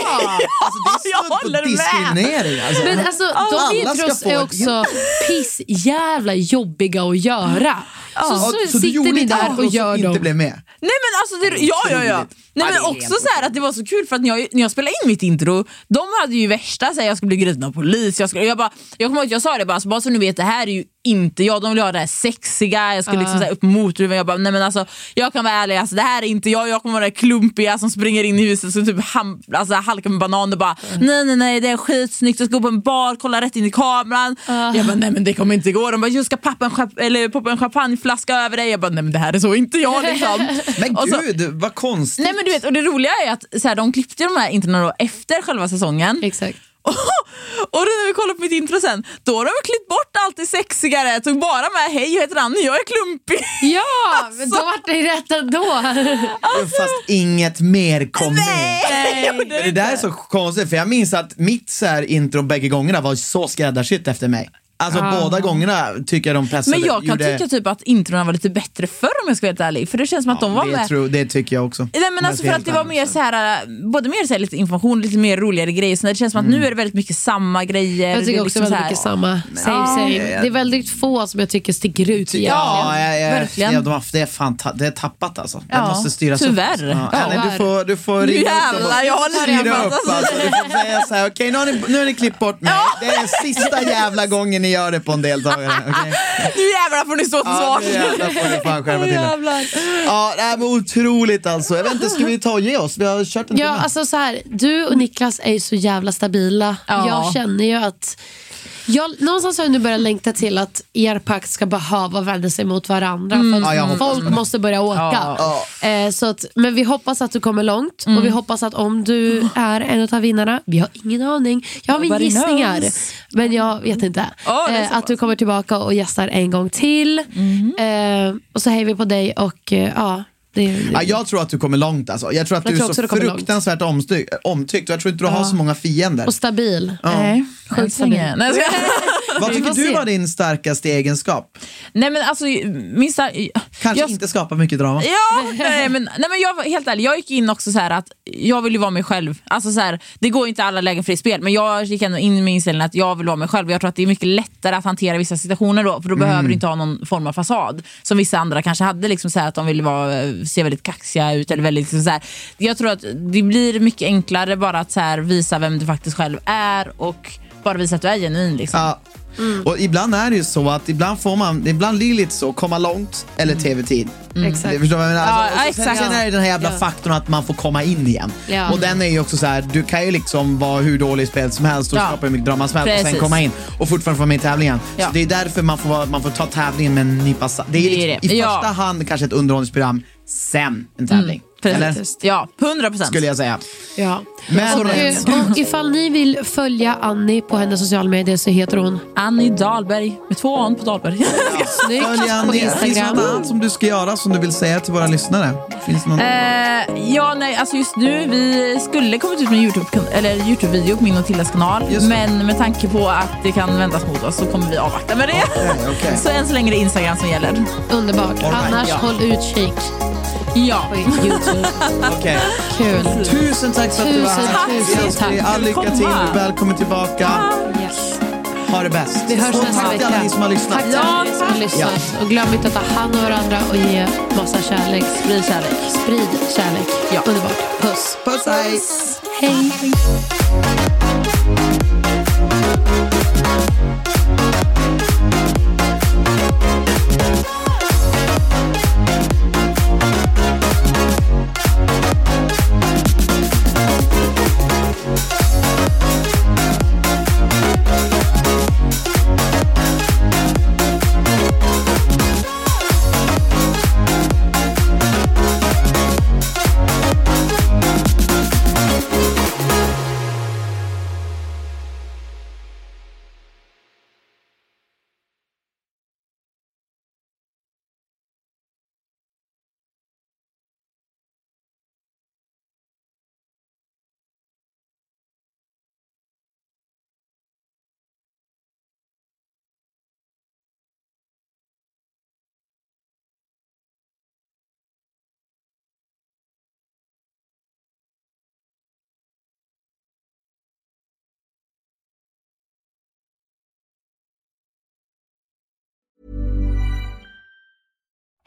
[SPEAKER 3] alltså, det är
[SPEAKER 1] jag
[SPEAKER 3] snudd på diskriminering. Alltså.
[SPEAKER 2] Men alltså, de intros
[SPEAKER 3] få
[SPEAKER 2] är
[SPEAKER 3] ett
[SPEAKER 2] också piss jävla jobbiga att göra. Så,
[SPEAKER 3] Ja,
[SPEAKER 2] så,
[SPEAKER 3] du
[SPEAKER 2] sitter
[SPEAKER 3] gjorde
[SPEAKER 2] ni
[SPEAKER 3] ett
[SPEAKER 2] där och gör
[SPEAKER 3] inte
[SPEAKER 2] dem.
[SPEAKER 3] blev med.
[SPEAKER 1] Nej men alltså, det, ja ja ja. Nej,
[SPEAKER 3] Ja,
[SPEAKER 1] men också så här att det var så kul för att när jag, när jag spelade in mitt intro, de hade ju värsta så här, jag skulle bli gripen av polis. Jag, skulle, jag, bara, jag kommer ihåg att jag sa det bara, så bara så ni vet det här är ju inte jag, de vill ha det här sexiga, jag ska liksom så här, upp motorhuven. Jag bara, nej men alltså jag kan vara ärlig, alltså, det här är inte jag, jag kommer vara den klumpiga som springer in i huset som typ ham, alltså, halkar med banan och bara nej nej nej det är skitsnyggt, jag ska gå på en bar, kolla rätt in i kameran. Jag bara nej men det kommer inte gå. De bara jag ska pappa en, eller poppa en champagneflaska över dig. Jag bara nej men det här är så inte jag liksom.
[SPEAKER 3] Men
[SPEAKER 1] Och så-
[SPEAKER 3] gud, vad konstigt.
[SPEAKER 1] Nej men du vet, och det roliga är att så här, de klippte de här introna efter själva säsongen.
[SPEAKER 2] Exakt.
[SPEAKER 1] och när vi kollar på mitt intro sen, då har de klippt bort allt det sexigare, tog bara med hej jag heter Annie, jag är klumpig.
[SPEAKER 2] Ja, men då vart det rätt ändå.
[SPEAKER 3] Fast inget mer kom med.
[SPEAKER 1] Nej,
[SPEAKER 3] det där är så konstigt, för jag minns att mitt så här intro bägge gångerna var så skräddarsytt efter mig. Alltså båda gångerna tycker jag de pressade.
[SPEAKER 1] Men jag kan
[SPEAKER 3] gjorde-
[SPEAKER 1] tycka typ att introna var lite bättre förr om jag ska vara helt ärlig. För det känns som att de var
[SPEAKER 3] det,
[SPEAKER 1] med.
[SPEAKER 3] tror, det tycker jag också.
[SPEAKER 1] Nej men alltså för att det var mer så här, äh, både mer så här lite information, lite mer roligare grejer. Så det känns som att nu är det väldigt mycket samma grejer.
[SPEAKER 2] Jag
[SPEAKER 1] Det
[SPEAKER 2] tycker
[SPEAKER 1] är
[SPEAKER 2] också
[SPEAKER 1] liksom
[SPEAKER 2] väldigt
[SPEAKER 1] så här-
[SPEAKER 2] mycket samma. Same, same. Det är väldigt få som jag tycker sticker ut.
[SPEAKER 3] Ja,
[SPEAKER 1] Verkligen.
[SPEAKER 3] Ja, de har, det, är fan, ta- det är tappat alltså. Det
[SPEAKER 1] Ja,
[SPEAKER 3] måste styras
[SPEAKER 1] tyvärr.
[SPEAKER 3] upp. Ja,
[SPEAKER 1] Ja,
[SPEAKER 3] Annie, du
[SPEAKER 2] tyvärr.
[SPEAKER 3] får, du får ringa
[SPEAKER 1] jävlar, jag håller hand,
[SPEAKER 3] upp.
[SPEAKER 1] alltså.
[SPEAKER 3] Du får säga så här, okej nu, har ni, nu har ni klippt bort mig. Det är sista jävla gången ni gör det på en deltagare. okej?
[SPEAKER 1] Nu jävlar får ni stå till
[SPEAKER 3] Ja,
[SPEAKER 1] svars.
[SPEAKER 3] nu jävlar får ni fan skärpa till.
[SPEAKER 1] Jävlar.
[SPEAKER 3] Ja, det här var otroligt alltså. Jag vet inte, ska vi ta och ge oss? Vi har kört en
[SPEAKER 2] Ja,
[SPEAKER 3] timme.
[SPEAKER 2] alltså så här, du och Niklas är ju så jävla stabila.
[SPEAKER 1] Ja.
[SPEAKER 2] Jag känner ju att jag, någonstans har jag nu börjat längta till att er pakt ska behöva vända sig mot varandra. För att
[SPEAKER 3] Ja,
[SPEAKER 2] folk
[SPEAKER 3] det.
[SPEAKER 2] måste börja åka. Eh, så att, men vi hoppas att du kommer långt och vi hoppas att om du är en av vinnarna, vi har ingen aning, jag har mina
[SPEAKER 1] Nobody
[SPEAKER 2] gissningar,
[SPEAKER 1] knows.
[SPEAKER 2] men jag vet inte.
[SPEAKER 1] Ja, så
[SPEAKER 2] eh, att du kommer tillbaka och gästar en gång till. Eh, och så hejar vi på dig och eh, ja, det,
[SPEAKER 3] Ja, jag tror att du kommer långt alltså. Jag tror att
[SPEAKER 2] Jag
[SPEAKER 3] du
[SPEAKER 2] tror
[SPEAKER 3] är så fruktansvärt omtyckt, omtyckt jag tror inte du har så många fiender.
[SPEAKER 2] och stabil.
[SPEAKER 1] Nej,
[SPEAKER 2] Sjukt
[SPEAKER 1] länge. Nej, jag.
[SPEAKER 3] Vad tycker du
[SPEAKER 2] se.
[SPEAKER 3] var din starkaste egenskap?
[SPEAKER 1] Nej men alltså, min star-
[SPEAKER 3] Kanske
[SPEAKER 1] jag-
[SPEAKER 3] inte skapa mycket drama.
[SPEAKER 1] Ja, nej men, nej, men jag helt ärlig, jag gick in också så här att jag vill ju vara mig själv. Alltså så här, det går inte alla lägen i spel, men jag gick ändå in med inställningen att jag vill vara mig själv. Jag tror att det är mycket lättare att hantera vissa situationer då, för då behöver du inte ha någon form av fasad. Som vissa andra kanske hade, liksom så här, att de ville vara, se väldigt kaxiga ut. Eller väldigt, liksom så här. Jag tror att det blir mycket enklare bara att så här, visa vem du faktiskt själv är och bara visa att du är genuin. Liksom.
[SPEAKER 3] Ja. Och ibland är det ju så att ibland får man, ibland blir det lite så, komma långt eller tv-tid.
[SPEAKER 2] Exakt.
[SPEAKER 3] Du förstår vad jag menar?
[SPEAKER 1] Ja,
[SPEAKER 3] Alltså, så sen,
[SPEAKER 1] exakt.
[SPEAKER 3] sen är det den här jävla
[SPEAKER 2] Ja.
[SPEAKER 3] faktorn att man får komma in igen.
[SPEAKER 2] Ja.
[SPEAKER 3] Och den är ju också så här, du kan ju liksom vara hur dålig i spelet som helst och
[SPEAKER 1] Ja.
[SPEAKER 3] skapa hur mycket drama som helst och sen
[SPEAKER 1] Precis.
[SPEAKER 3] komma in och fortfarande få med i tävlingen.
[SPEAKER 1] Ja.
[SPEAKER 3] Så det är därför man får, man får ta tävlingen med en nypa. Det är,
[SPEAKER 1] Det är
[SPEAKER 3] liksom,
[SPEAKER 1] det.
[SPEAKER 3] i
[SPEAKER 1] Ja.
[SPEAKER 3] första hand kanske ett underhållningsprogram, sen en tävling. Eller?
[SPEAKER 1] Precis. Ja, 100 procent.
[SPEAKER 3] Skulle jag säga.
[SPEAKER 2] Ja.
[SPEAKER 3] Men,
[SPEAKER 2] Och, eh, och ifall ni vill följa Annie på hennes sociala medier så heter hon
[SPEAKER 1] Annie Dahlberg, med två an på Dahlberg.
[SPEAKER 2] Snyggt
[SPEAKER 3] Följ
[SPEAKER 2] på
[SPEAKER 3] Annie. Finns det
[SPEAKER 2] Instagram.
[SPEAKER 3] något annat som du ska göra som du vill säga till våra lyssnare? Finns det någon...
[SPEAKER 1] Eh, ja, nej, alltså just nu, vi skulle kommit ut med en YouTube- eller Youtube-video på min och Tildas kanal.
[SPEAKER 3] Just.
[SPEAKER 1] Men med tanke på att det kan vändas mot oss så kommer vi avvakta med det.
[SPEAKER 3] Okej, okej.
[SPEAKER 1] Så än så länge är det Instagram som gäller.
[SPEAKER 2] Underbart.
[SPEAKER 3] Right,
[SPEAKER 2] Annars
[SPEAKER 1] ja.
[SPEAKER 2] håll utkik
[SPEAKER 1] Ja.
[SPEAKER 2] på Youtube.
[SPEAKER 3] Okej.
[SPEAKER 2] Kul.
[SPEAKER 3] Tusen tack för att du var här.
[SPEAKER 2] tusen tack.
[SPEAKER 3] all lycka till. Välkommen tillbaka.
[SPEAKER 2] Yes.
[SPEAKER 3] Ha det bäst.
[SPEAKER 2] Vi hörs
[SPEAKER 3] och
[SPEAKER 2] nästa
[SPEAKER 3] tack
[SPEAKER 2] vecka.
[SPEAKER 3] alla ni som har lyssnat.
[SPEAKER 2] Tack till alla ni som har lyssnat. Och glöm inte att ta hand om varandra och ge massa kärlek.
[SPEAKER 1] Sprid kärlek.
[SPEAKER 2] Sprid kärlek.
[SPEAKER 1] Ja.
[SPEAKER 2] Underbart. Puss.
[SPEAKER 3] Puss, hej.
[SPEAKER 2] Hej.